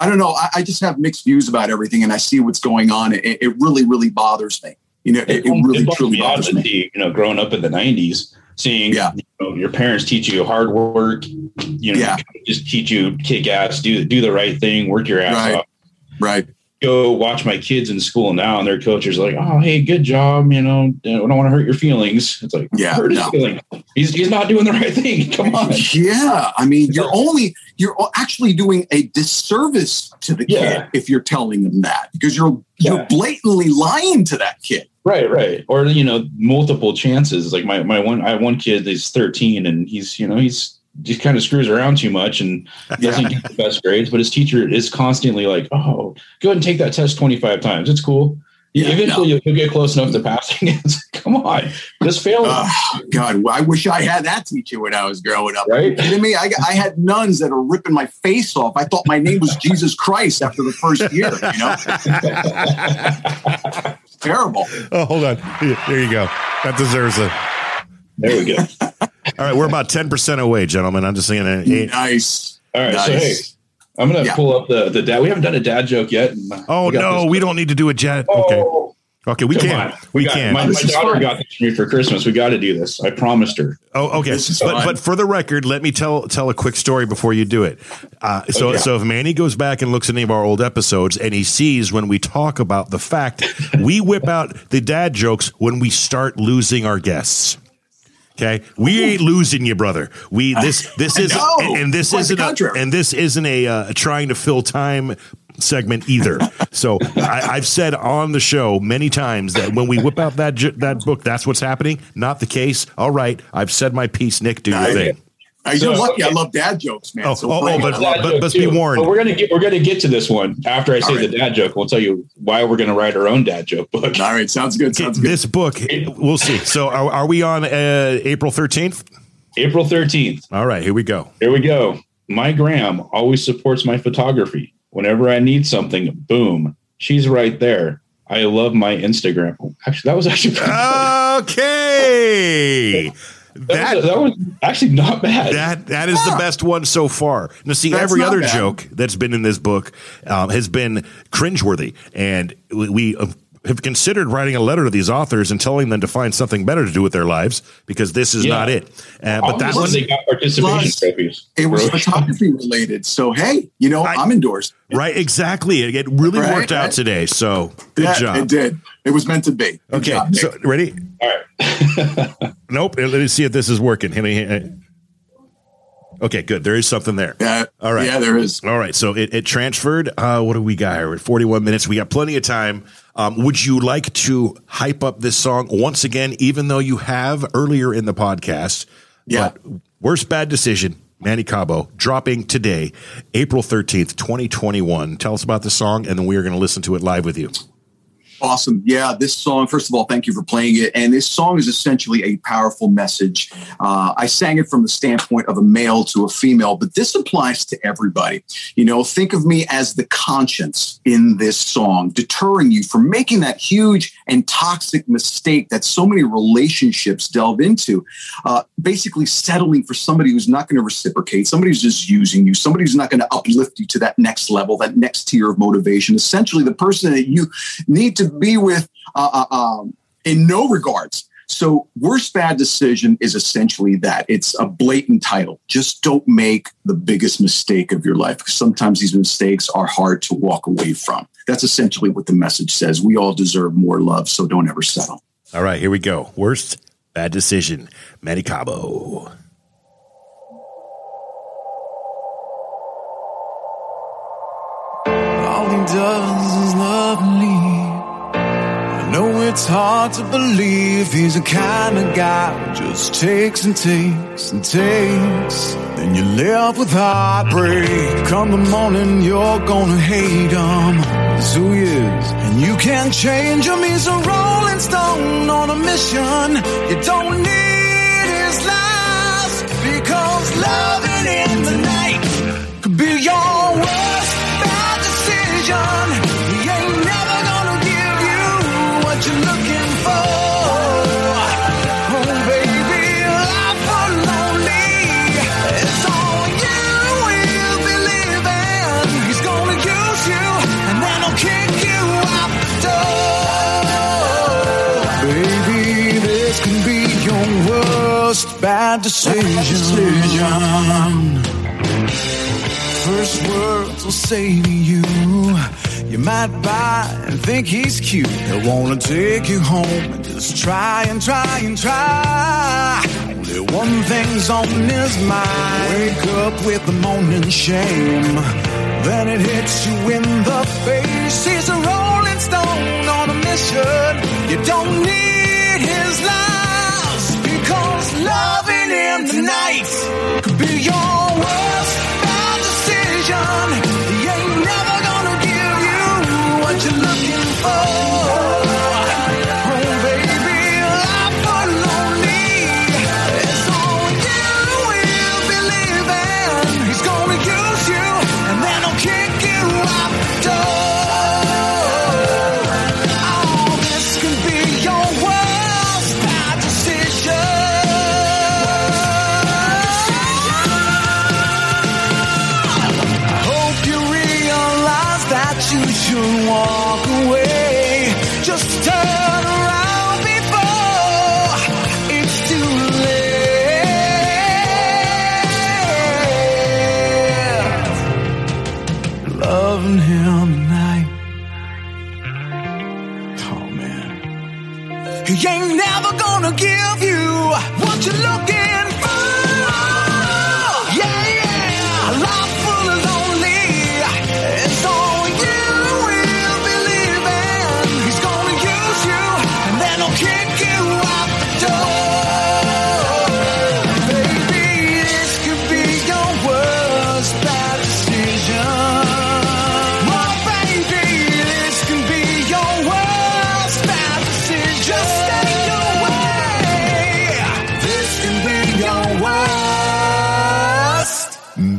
I don't know. I, I just have mixed views about everything, and I see what's going on. It, it really, really bothers me. You know, it, it really, bums truly bothers me. you know, growing up in the '90s, seeing Yeah. Know, your parents teach you hard work, you know, Yeah. just teach you kick ass, do do the right thing, work your ass Right. off. Right? Go watch my kids in school now, and their coaches are like, "Oh, hey, good job," you know. I don't want to hurt your feelings. It's like, Yeah, hurt his feelings. He's he's not doing the right thing. Come on. Yeah, I mean, you're only you're actually doing a disservice to the Yeah. kid if you're telling them that because you're Yeah. you're blatantly lying to that kid. Right, right. Or you know, multiple chances. Like my my one I have one kid is 13 and he's, you know, he's just kind of screws around too much and doesn't get the best grades, but his teacher is constantly like, "Oh, go ahead and take that test 25 times. It's cool." Yeah, Eventually you'll, you'll get close enough to passing. It's like, Come on. Just fail. Oh, God, I wish I had that teacher when I was growing up. Are you Right? kidding me? I, I had nuns that are ripping my face off. I thought my name was Jesus Christ after the first year. You know, terrible. Oh, hold on. There you go. That deserves it. there we go. All right, we're about ten percent away, gentlemen. I'm just saying. uh, eight- Nice. All right. So hey, Nice. I'm gonna Yeah. pull up the the dad. We haven't done a dad joke yet. Oh got no, we don't need to do a jet. Okay, Oh, okay, we can. on. We, got, can. My, my daughter fine. got this for me for Christmas. We got to do this. I promised her. Oh, okay. This But but for the record, let me tell tell a quick story before you do it. Uh, so Okay. so if Manny goes back and looks at any of our old episodes and he sees when we talk about the fact we whip out the dad jokes when we start losing our guests. Okay, we ain't losing you, brother. We this this isn't and, and this isn't a, and this isn't a uh, trying to fill time segment either. so I, I've said on the show many times that when we whip out that that book, that's what's happening. Not the case. All right, I've said my piece. Nick, do your thing. Uh, You're So- lucky. I love dad jokes, man. Oh, so oh, oh, it. but- I but- let's be warned. But we're gonna get we're gonna get to this one after I say All right. the dad joke. We'll tell you why we're gonna write our own dad joke book. All right, sounds good. Sounds good. this book, we'll see. So are, are we on uh, April thirteenth? April thirteenth. All right, here we go. Here we go. My gram always supports my photography. Whenever I need something, boom, she's right there. I love my Instagram. Actually, that was actually pretty funny. Okay. That, That was, that was actually not bad. that that is the best one so far. Now, see, That's every other bad. joke that's been in this book um, has been cringeworthy, and we, we uh, have considered writing a letter to these authors and telling them to find something better to do with their lives because this is Yeah. not it. Uh, but that Obviously, one, they got participation Plus, trophies. it was photography related. So hey, you know, I- I, am endorsed. right? Exactly. It, it really Right, worked out today. So good yeah, job. It did. It was meant to be. Good Okay, job, so ready? All right. Nope. Let me see if this is working. Hit me- hit- Okay, good. There is something there. yeah, All right. Yeah, there is. All right, so it, it transferred. Uh, what do we got here? We're at 41 minutes. We got plenty of time. Um, would you like to hype up this song once again, even though you have earlier in the podcast? Yeah. But worst bad decision, Manny Cabo, dropping today, April 13th, 2021. Tell us about the song, and then we are going to listen to it live with you. Awesome. Yeah, this song, first of all, thank you for playing it. And this song is essentially a powerful message. Uh, I sang it from the standpoint of a male to a female, but this applies to everybody. You know, think of me as the conscience in this song, deterring you from making that huge and toxic mistake that so many relationships delve into. Uh, basically, settling for somebody who's not going to reciprocate, somebody who's just using you, somebody who's not going to uplift you to that next level, that next tier of motivation. Essentially, the person that you need to be with uh, uh, um, in no regards. So, worst bad decision is essentially that it's a blatant title. Just don't make the biggest mistake of your life because sometimes these mistakes are hard to walk away from. That's essentially what the message says. We all deserve more love, so don't ever settle. All right, here we go. Worst bad decision, Manny Cabo. All he does it's hard to believe he's the kind of guy who just takes and takes and takes. Then you live with heartbreak. Come the morning, you're gonna hate him. That's who he is. And you can't change him. He's a rolling stone on a mission. You don't need his lies because loving in the night could be your worst bad decision. Bad decision. First words will say to you, you might buy and think he's cute. He'll wanna take you home and just try and try and try. Only one thing's on his mind. Wake up with the morning shame. Then it hits you in the face. He's a rolling stone on a mission. You don't need his because loving in the night could be your worst bad decision.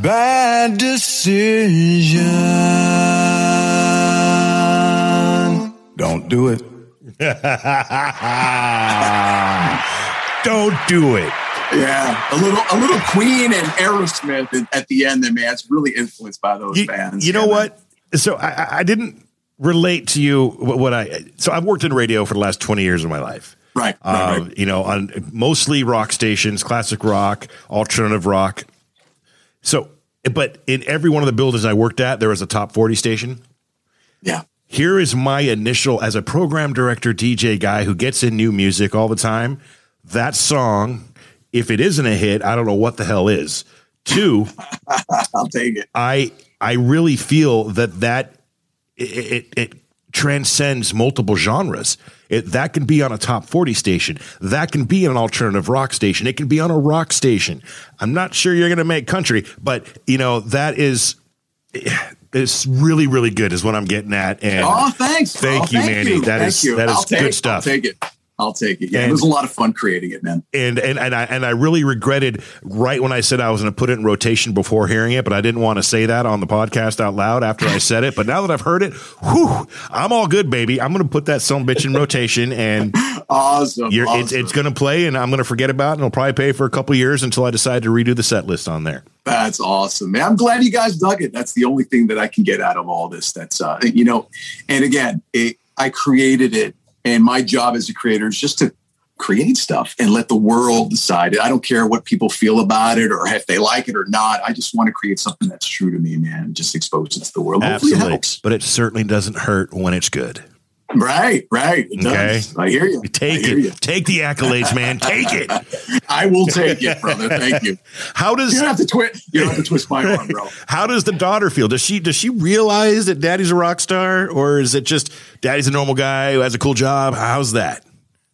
Bad decision. Don't do it. Don't do it. Yeah, a little, a little Queen and Aerosmith at- at the end. There, man, it's really influenced by those You, bands. you know Yeah, what? So I, I- I didn't relate to you what, what I. So I've worked in radio for the last twenty years of my life. Right, right, Uh, right. You know, on mostly rock stations, classic rock, alternative rock. So, but in every one of the buildings I worked at, there was a top forty station. Yeah, Here is my initial as a program director, DJ guy who gets in new music all the time. That song, if it isn't a hit, I don't know what the hell is. Two, I'll take it. I I really feel that that it, it, it transcends multiple genres. It, that can be on a top 40 station. That can be an alternative rock station. It can be on a rock station. I'm not sure you're going to make country, but you know, that is, eh, it's really, really good is what I'm getting at. And Oh, thanks. Thank Oh, you, Manny. That Thank is- you. that is I'll good take, stuff. I'll take it. I'll take it. Yeah, And- it was a lot of fun creating it, man. and and and I and I really regretted right when I said I was going to put it in rotation before hearing it, but I didn't want to say that on the podcast out loud after I said it. But now that I've heard it, whew, I'm all good, baby. I'm going to put that some bitch in rotation, and Awesome. awesome. it's it's going to play, and I'm going to forget about it, and it'll probably pay for a couple years until I decide to redo the set list on there. That's awesome, man. I'm glad you guys dug it. That's the only thing that I can get out of all this. That's uh, you know, and again, it, I created it, and my job as a creator is just to create stuff and let the world decide. it. I don't care what people feel about it or if they like it or not. I just want to create something that's true to me, man. Just expose it to the world. It Absolutely, helps. but it certainly doesn't hurt when it's good. Right, right. It Okay. does. I hear you. Take hear it. you. Take the accolades, man. Take it. I will take it, brother. Thank you. How does You don't have to twist. You don't have to twist my arm, bro. how does the daughter feel? Does she does she realize that daddy's a rock star, or is it just daddy's a normal guy who has a cool job? How's that?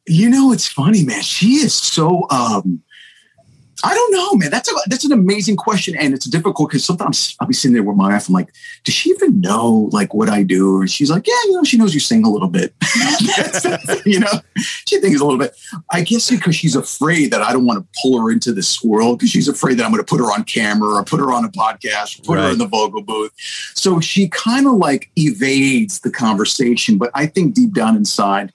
You know, it's funny, man. She is so. um I don't know, man. That's a that's an amazing question, and it's difficult because sometimes I'll be sitting there with my wife. I'm like, does she even know like what I do? Or she's like, yeah, you know, she knows you sing a little bit. you know, she thinks a little bit. I guess because she's afraid that I don't want to pull her into this world because she's afraid that I'm going to put her on camera or put her on a podcast, or put her in the vocal booth. So she kind of like evades the conversation. But I think deep down inside,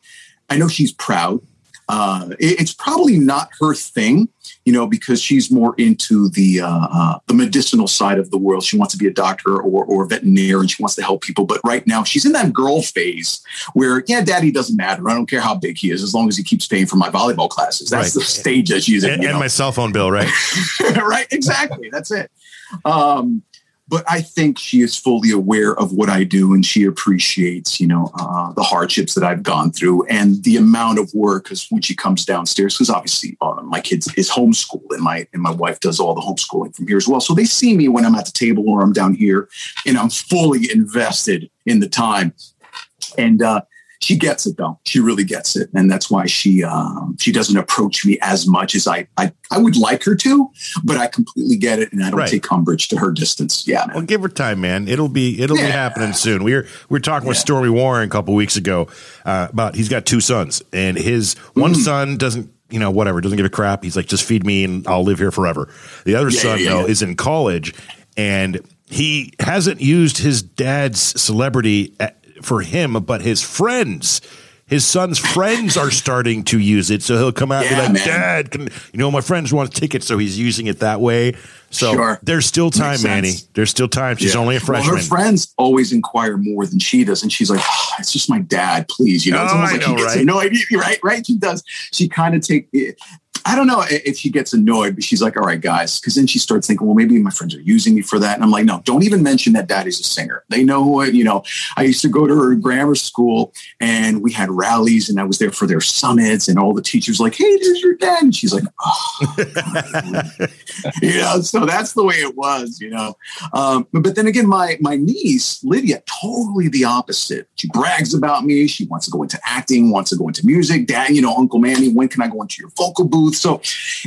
I know she's proud. Uh, it- it's probably not her thing, you know, because she's more into the uh, uh, the medicinal side of the world. She wants to be a doctor or or a veterinarian. She wants to help people. But right now, she's in that girl phase where, yeah, daddy doesn't matter. I don't care how big he is, as long as he keeps paying for my volleyball classes. That's Right. the stage that she's in. And, and my cell phone bill, right? right? Exactly. That's it. Um, but I think she is fully aware of what I do, and she appreciates, you know, uh, the hardships that I've gone through and the amount of work. Because when she comes downstairs, because obviously uh, my kids is homeschooled, and my and my wife does all the homeschooling from here as well. So they see me when I'm at the table or I'm down here, and I'm fully invested in the time. And uh, she gets it though. She really gets it, and that's why she um, she doesn't approach me as much as I, I I would like her to. But I completely get it, and I don't Right. take umbrage to her distance. Yeah, Well, give her time, man. It'll be it'll be happening soon. We were we were talking with Yeah. Stormy Warren a couple weeks ago uh, about he's got two sons, and his one Mm. son doesn't you know whatever doesn't give a crap. He's like just feed me and I'll live here forever. The other Yeah, son yeah, though yeah. is in college, and he hasn't used his dad's celebrity at, for him, but his friends. His son's friends are starting to use it, so he'll come out and be like, man. "Dad, can, you know my friends want tickets," so he's using it that way. So Sure. there's still time, Manny. There's still time. She's Yeah. only a Well, freshman. her friends always inquire more than she does, and she's like, "Oh, "It's just my dad, please." You know, it's Oh, almost I like know, right? annoyed. Right, right. She does. She kind of take. I don't know if she gets annoyed, but she's like, "All right, guys," because then she starts thinking, "Well, maybe my friends are using me for that." And I'm like, "No, don't even mention that daddy's a singer. They know who I, you know." I used to go to her grammar school, and we had rallies, and I was there for their summits, and all the teachers like, "Hey, this is your dad," and she's like, "Oh." you know, so that's the way it was, you know. Um, but then again, my my niece Lydia, totally the opposite. She brags about me. She wants to go into acting, wants to go into music. Dad, you know, Uncle Manny, when can I go into your vocal booth? So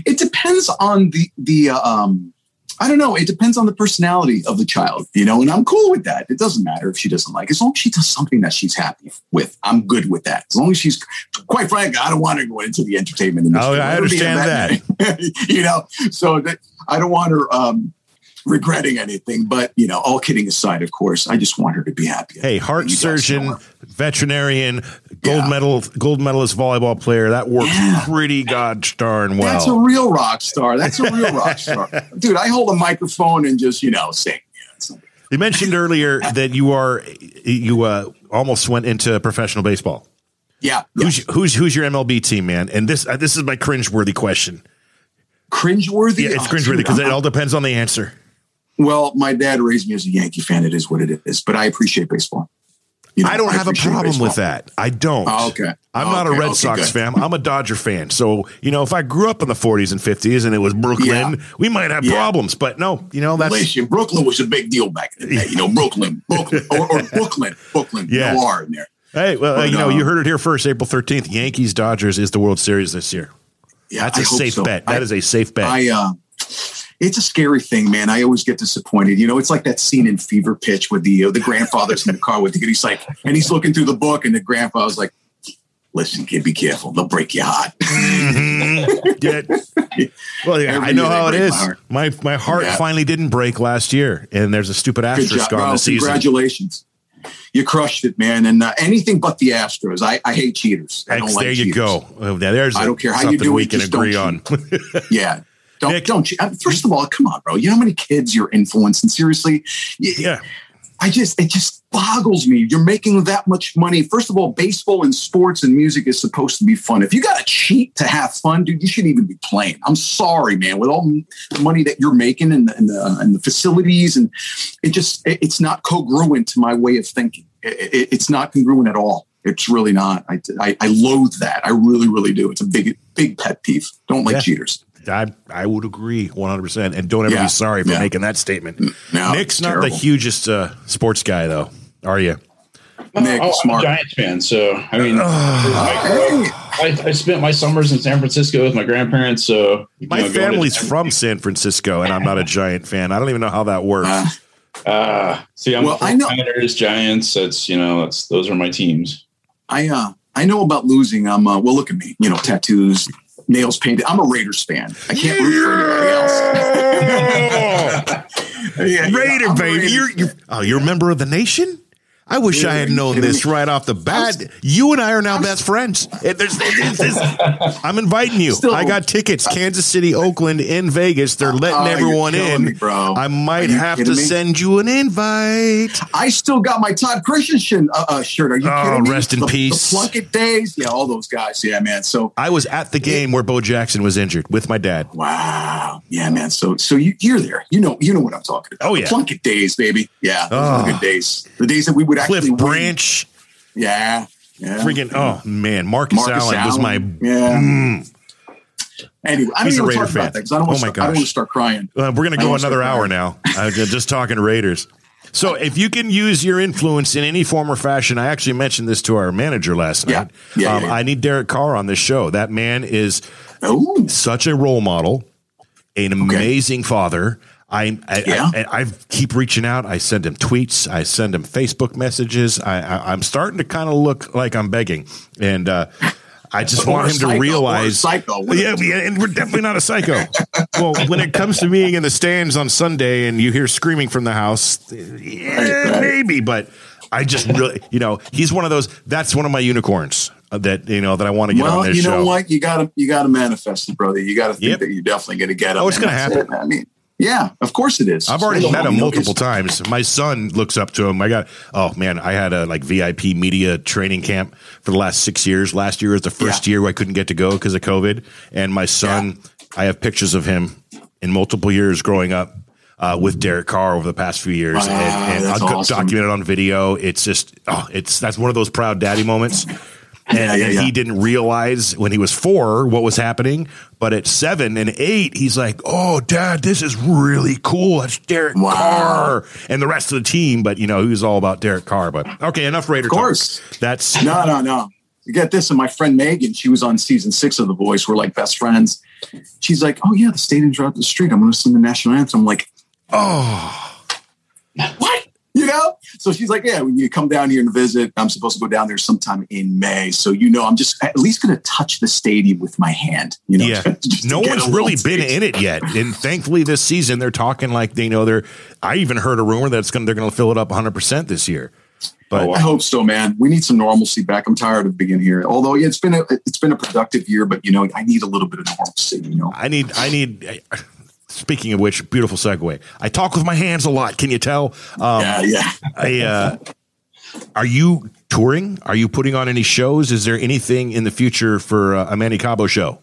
it depends on the the uh, um, I don't know. It depends on the personality of the child, you know, and I'm cool with that. It doesn't matter if she doesn't like. As long as she does something that she's happy with, I'm good with that. As long as she's, quite frankly, I don't want her to go into the entertainment industry. Oh, I Let her be understand veterinarian. you know, so that I don't want her um, regretting anything. But you know, all kidding aside, of course, I just want her to be happy. hey, heart surgeon, veterinarian, gold Yeah. medal, gold medalist volleyball player. That works Yeah. pretty god darn well. That's a real rock star. That's a real rock star, dude. I hold a microphone and just you know sing. Yeah, You mentioned earlier that you are you uh, almost went into professional baseball. yeah, yeah. Who's who's who's your MLB team, man? And this uh, this is my cringeworthy question. cringeworthy. Yeah, it's Oh, cringeworthy because it all depends on the answer. Well, my dad raised me as a Yankee fan. It is what it is. But I appreciate baseball. You know, I don't have a problem with that. I don't. Oh, okay. I'm Oh, not a Red okay, Sox good. fan. I'm a Dodger fan. So, you know, if I grew up in the 40s and 50s and it was Brooklyn, Yeah. we might have Yeah. problems. But no, you know, that's Relation. Brooklyn was a big deal back in the day. You know, Brooklyn, Brooklyn, or, or Brooklyn, Brooklyn. Yeah. No R in there. Hey, well, uh, But, you know, you um, heard it here first, April 13th. Yankees Dodgers is the World Series this year. Yeah, That's a I safe so. bet. That I- is a safe bet. I uh it's a scary thing, man. I always get disappointed. You know, it's like that scene in Fever Pitch with the uh, the grandfather's in the car with the he's like, and he's looking through the book, and the grandfather's like, "Listen, kid, be careful. They'll break your heart." Mhm. Yeah. Well, yeah, Every I know how it is. my heart. My my heart Yeah. finally didn't break last year, and there's a stupid asterisk on bro. the season. Congratulations. You crushed it, man. And uh, anything but the Astros. I, I hate cheaters. I don't like there you go. Now there's I don't care how you something do we can agree on. Yeah. Don't Nick- don't First of all, come on, bro. You know how many kids you're influencing? Seriously, yeah. I just it just boggles me. You're making that much money. First of all, baseball and sports and music is supposed to be fun. If you got to cheat to have fun, dude, you shouldn't even be playing. I'm sorry, man. With all the money that you're making and the and the, and the facilities, and it just it- it's not congruent to my way of thinking. It- it- it's not congruent at all. It's really not. I, I, I loathe that. I really, really do. It's a big, big pet peeve. Don't like Yeah. cheaters. I, I would agree 100%. And don't ever Yeah. be sorry for Yeah. making that statement. No, Nick's it's not the hugest uh, sports guy, though, are you? Nick, oh, I'm a Giants fan, so I mean, Hey, I, I spent my summers in San Francisco with my grandparents. So My know, going to- family's from San Francisco, and I'm not a Giant fan. I don't even know how that works. uh, Uh, see, I'm Well, I know- Niners, Giants. That's you know, that's those are my teams. I uh I know about losing. I'm uh, well. Look at me. You know, tattoos, nails painted. I'm a Raiders fan. I can't root for anybody else. Yeah, you know, Raider, baby. You're, you're, oh, you're a member of the nation? I wish I had known this right off the bat. You and I are now best friends. I'm inviting you. Still- I got tickets. Kansas City, Oakland, in Vegas. They're letting Oh, everyone in. me, bro. I might have to me? send you an invite. I still got my Todd Christensen uh, uh, shirt. Are you Oh, kidding me? rest in the, peace. The Plunkett days. Yeah, all those guys. Yeah, man. So I was at the game where Bo Jackson was injured with my dad. wow. Yeah, man. So so you, you're there. You know you know what I'm talking about. Oh, The yeah. Plunkett days, baby. Yeah, those Oh. the good days. The days that we would Cliff win. Branch, Yeah. Yeah. freaking oh man, Marcus, Marcus Allen, was my. Allen. yeah. Mm. Anyway, I don't He's even Raider talk fan. about that because I don't Oh want my to. I don't want gosh. to start crying. Uh, we're going to go another hour now. Ju- just talking Raiders. So, if you can use your influence in any form or fashion, I actually mentioned this to our manager last Yeah. night. Yeah, um, yeah. I need Derek Carr on this show. That man is Oh, such a role model, an amazing father. I I, Yeah. I I keep reaching out. I send him tweets. I send him Facebook messages. I, I I'm starting to kind of look like I'm begging, and uh, I just want him psycho, to realize. psycho. Yeah, yeah, and we're definitely not a psycho. well, when it comes to being in the stands on Sunday and you hear screaming from the house, yeah, Right, maybe, but. I just really, you know, he's one of those. That's one of my unicorns uh, that you know that I want to get on well, this you know show. what? You gotta you gotta manifest it, brother. You gotta think Yep. that you're definitely gonna get him. Oh, it's gonna happen. it. I mean, yeah, of course it is. I've already met him multiple times. My son looks up to him. I got oh man, I had a like VIP media training camp for the last six years. Last year was the first Yeah. year I couldn't get to go because of COVID. And my son, I have pictures of him in multiple years growing up. Uh, with Derek Carr over the past few years, Wow, and, and I'll awesome. document it on video. It's just, oh, it's that's one of those proud daddy moments. And, Yeah, yeah, and yeah. he didn't realize when he was four what was happening, but at seven and eight, he's like, "Oh, Dad, this is really cool. That's Derek Wow. Carr and the rest of the team." But you know, he was all about Derek Carr. But okay, enough Raider Of course. talk. That's No, no, no. You get this, and my friend Megan, she was on season six of The Voice. We're like best friends. She's like, "Oh yeah, the stadium's right up the street. I'm going to sing the national anthem." I'm like, oh, what? You know? So she's like, yeah, when you come down here and visit, I'm supposed to go down there sometime in May. So, you know, I'm just at least going to touch the stadium with my hand. You know, yeah. No one's really been in it yet, and thankfully this season they're talking like they know they're. I even heard a rumor that it's going to, they're going to fill it up 100 percent this year. But Oh, I hope so, man. We need some normalcy back. I'm tired of being here. Although yeah, it's been a it's been a productive year, but you know, I need a little bit of normalcy. You know, I need, I need. Speaking of which, beautiful segue. I talk with my hands a lot. Can you tell? Um, yeah, yeah. I, uh, are you touring? Are you putting on any shows? Is there anything in the future for uh, a Manny Cabo show?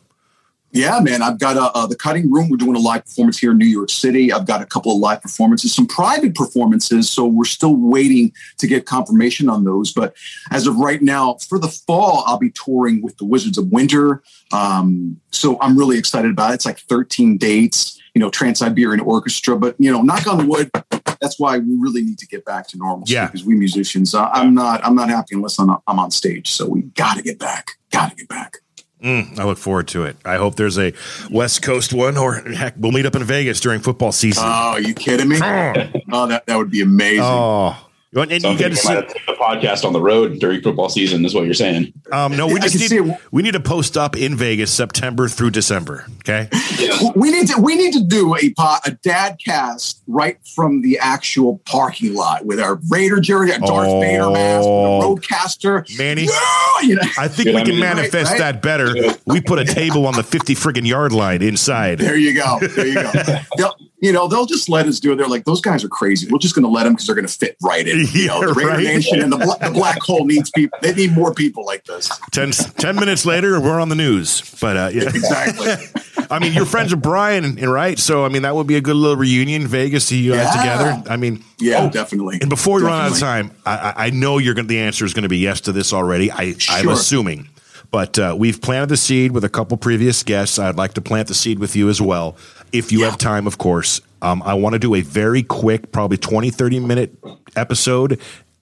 Yeah, man. I've got uh, uh, the cutting room. We're doing a live performance here in New York City. I've got a couple of live performances, some private performances. So we're still waiting to get confirmation on those. But as of right now, for the fall, I'll be touring with the Wizards of Winter. Um, so I'm really excited about it. It's like 13 dates, you know, Trans Siberian Orchestra. But, you know, knock on wood, that's why we really need to get back to normal. Yeah. because we musicians, uh, I'm not, I'm not happy unless I'm, I'm on stage. So we got to get back. Got to get back. Mm, I look forward to it. I hope there's a West Coast one, or heck, we'll meet up in Vegas during football season. Oh, are you kidding me? Oh, that, that would be amazing. oh, and you Something got to you see. might have to take the podcast on the road during football season is what you're saying. Um, no, we I just can see need it. we need to post up in Vegas September through December. Okay. we need to we need to do a po- a dad cast right from the actual parking lot with our Raider jersey, our Darth Oh. Vader mask, with RodeCaster. Manny? Yeah, you know, I think Good, we I can mean, manifest right, right. that better. We put a table on the 50 friggin' yard line inside. there you go. There you go. You know, they'll just let us do it. They're like, those guys are crazy. We're just going to let them because they're going to fit right in. You know, the Raider right. Nation and the, the black hole needs people. They need more people like this. 10, 10 minutes later, we're on the news. But uh, yeah. Exactly. I mean, you're friends with Brian, and right? So, I mean, that would be a good little reunion, Vegas, see you guys Yeah. together. I mean, Yeah, oh, definitely. And before we run out of time, I, I- know you're going. The answer is going to be yes to this already. I, I'm assuming, but uh, we've planted the seed with a couple previous guests. I'd like to plant the seed with you as well, if you Yeah. have time, of course. Um, I want to do a very quick, probably 20, 30 minute episode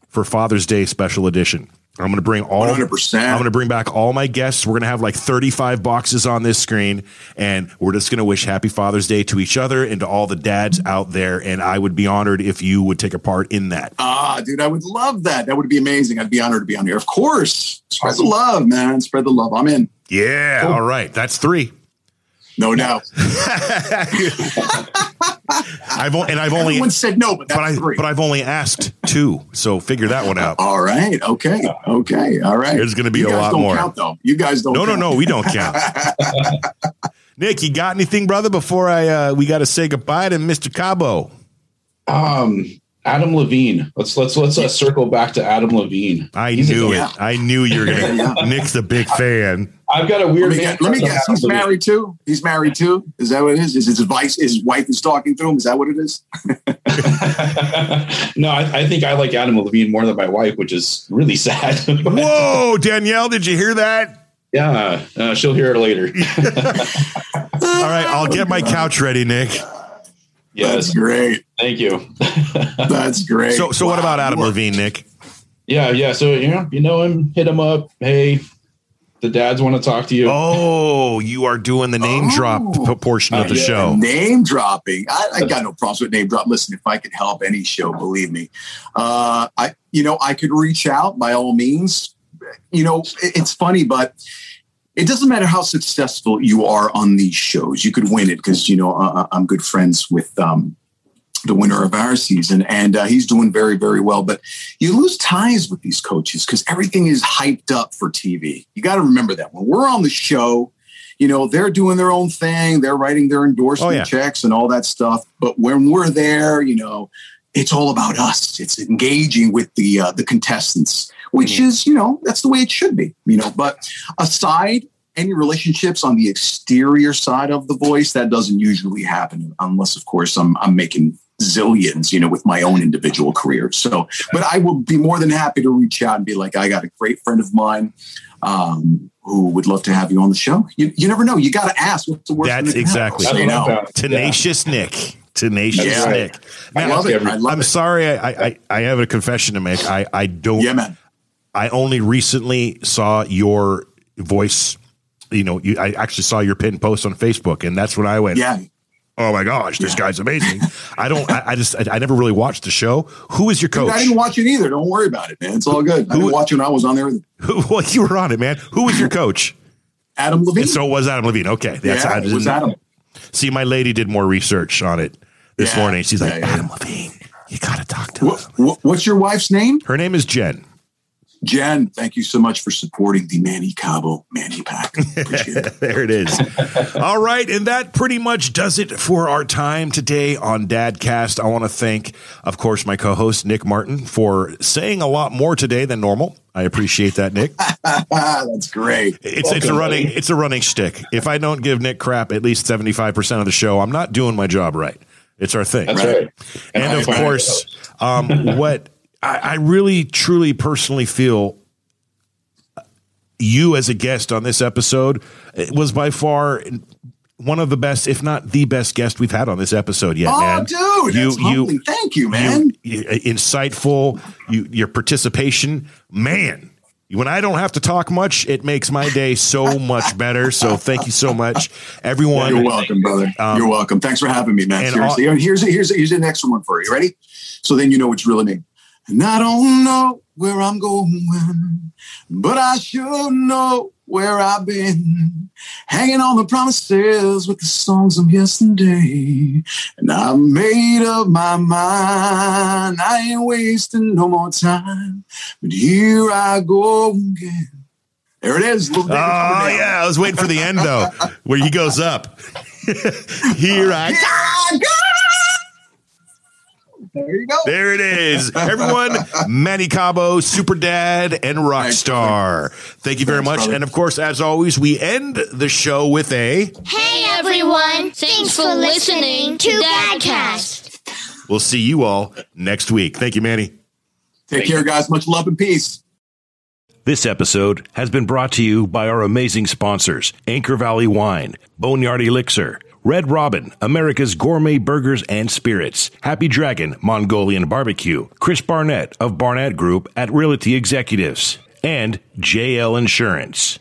for Father's Day special edition. I'm going to bring all 100%. I'm going to bring back all my guests. We're going to have like 35 boxes on this screen, and we're just going to wish Happy Father's Day to each other and to all the dads out there. And I would be honored if you would take a part in that. Ah, dude, I would love that. That would be amazing. I'd be honored to be on here. Of course. Spread the love, man. Spread the love. I'm in. Yeah. All right. That's three. No doubt. I've and I've only Everyone said no, but that's but I three. but I've only asked two. So figure that one out. all right. Okay. Okay. All right. There's gonna be you a guys lot don't more. Count, though. You guys don't. No, no, no. We don't count. Nick, you got anything, brother? Before I uh, we got to say goodbye to Mr. Cabo. Um, Adam Levine. Let's let's let's uh, circle back to Adam Levine. I He's knew it. I knew you were gonna. Nick's a big fan. I've got a Let weird. me, man guess, let me guess. He's Levine. married too. He's married too. Is that what it is? Is his advice? His wife is talking to him. Is that what it is? no, I, I think I like Adam Levine more than my wife, which is really sad. Whoa, Danielle, did you hear that? yeah, uh, she'll hear it later. All right, I'll get my couch ready, Nick. Yes, That's great. thank you. That's great. So, so what about Adam Levine, Nick? yeah, yeah. So you know, you know him. Hit him up. Hey, the dads want to talk to you. Oh, you are doing the name Oh. drop portion of the Uh, yeah. show. Name dropping. I, I got no problems with name drop. Listen, if I could help any show, believe me, uh, I you know I could reach out by all means. You know, it- it's funny, but it doesn't matter how successful you are on these shows. You could win it because you know uh, I'm good friends with um, the winner of our season, and uh, he's doing very very well. But you lose ties with these coaches because everything is hyped up for TV. You got to remember that when we're on the show you know they're doing their own thing they're writing their endorsement Oh, yeah. checks and all that stuff but when we're there you know it's all about us it's engaging with the uh, the contestants which is you know that's the way it should be you know but aside any relationships on the exterior side of the voice that doesn't usually happen unless of course i'm i'm making zillions you know with my own individual career so but i will be more than happy to reach out and be like i got a great friend of mine um, who would love to have you on the show. You, you never know. You got to ask. What's the worst? That's thing that can exactly- happen? That's Say what I no. found. Tenacious Nick. Tenacious Yeah. Nick. I love it. I love i'm it. sorry. I, I I have a confession to make. I I don't. Yeah, man. I only recently saw your voice. You know, you, I actually saw your pin post on Facebook, and that's when I went, Yeah. "Oh my gosh, this Yeah. guy's amazing." I don't. I, I just. I, I never really watched the show. Who is your Dude, coach? I didn't watch it either. Don't worry about it, man. It's all good. I Who- didn't watch it when I was on there. Who, well, you were on it, man. Who was your coach? Adam Levine. And so it was Adam Levine. Okay, that's yeah, I it was Adam. See, my lady did more research on it this Yeah. morning. She's like. Adam Levine, you got to talk to What, him. what's your wife's name? Her name is Jen. Jen. Thank you so much for supporting the Manny Cabo Manny Pack. Appreciate it. there it is. All right. And that pretty much does it for our time today on Dadcast. I want to thank, of course, my co host, Nick Martin, for saying a lot more today than normal. I appreciate that, Nick. That's great. It's it's a running buddy. it's a running shtick. If I don't give Nick crap at least seventy five percent of the show, I'm not doing my job right. It's our thing. That's Right. right. and I of course, um, what I, I really, truly, personally feel you as a guest on this episode was by far one of the best, if not the best guest we've had on this episode yet, Oh, man. dude. You- you-. Thank you, man. You, you- insightful, you, your participation, man. When I don't have to talk much, it makes my day so much better. So thank you so much, everyone. You're welcome, brother. Um, You're welcome. Thanks for having me, man. Seriously. And here's here's here's an extra one for you. Ready? So then you know it's really name. And I don't know where I'm going, but I sure know where I've been. Hanging on the promises with the songs of yesterday. And I've made up my mind. I ain't wasting no more time. But here I go again. There it is. Oh yeah, I was waiting for the end though, where he goes up. Here I Here I go. There you go. There it is. Everyone, Manny Cabo, Super Dad, and Rockstar. Thank you very Thanks, much. brother. And of course, as always, we end the show with a Hey everyone! Thanks for listening to Dadcast. we'll see you all next week. Thank you, Manny. Take care, guys. Much love and peace. This episode has been brought to you by our amazing sponsors Anchor Valley Wine, Boneyard Elixir, Red Robin, America's Gourmet Burgers and Spirits, Happy Dragon, Mongolian Barbecue, Chris Barnett of Barnett Group at Realty Executives, and JL Insurance.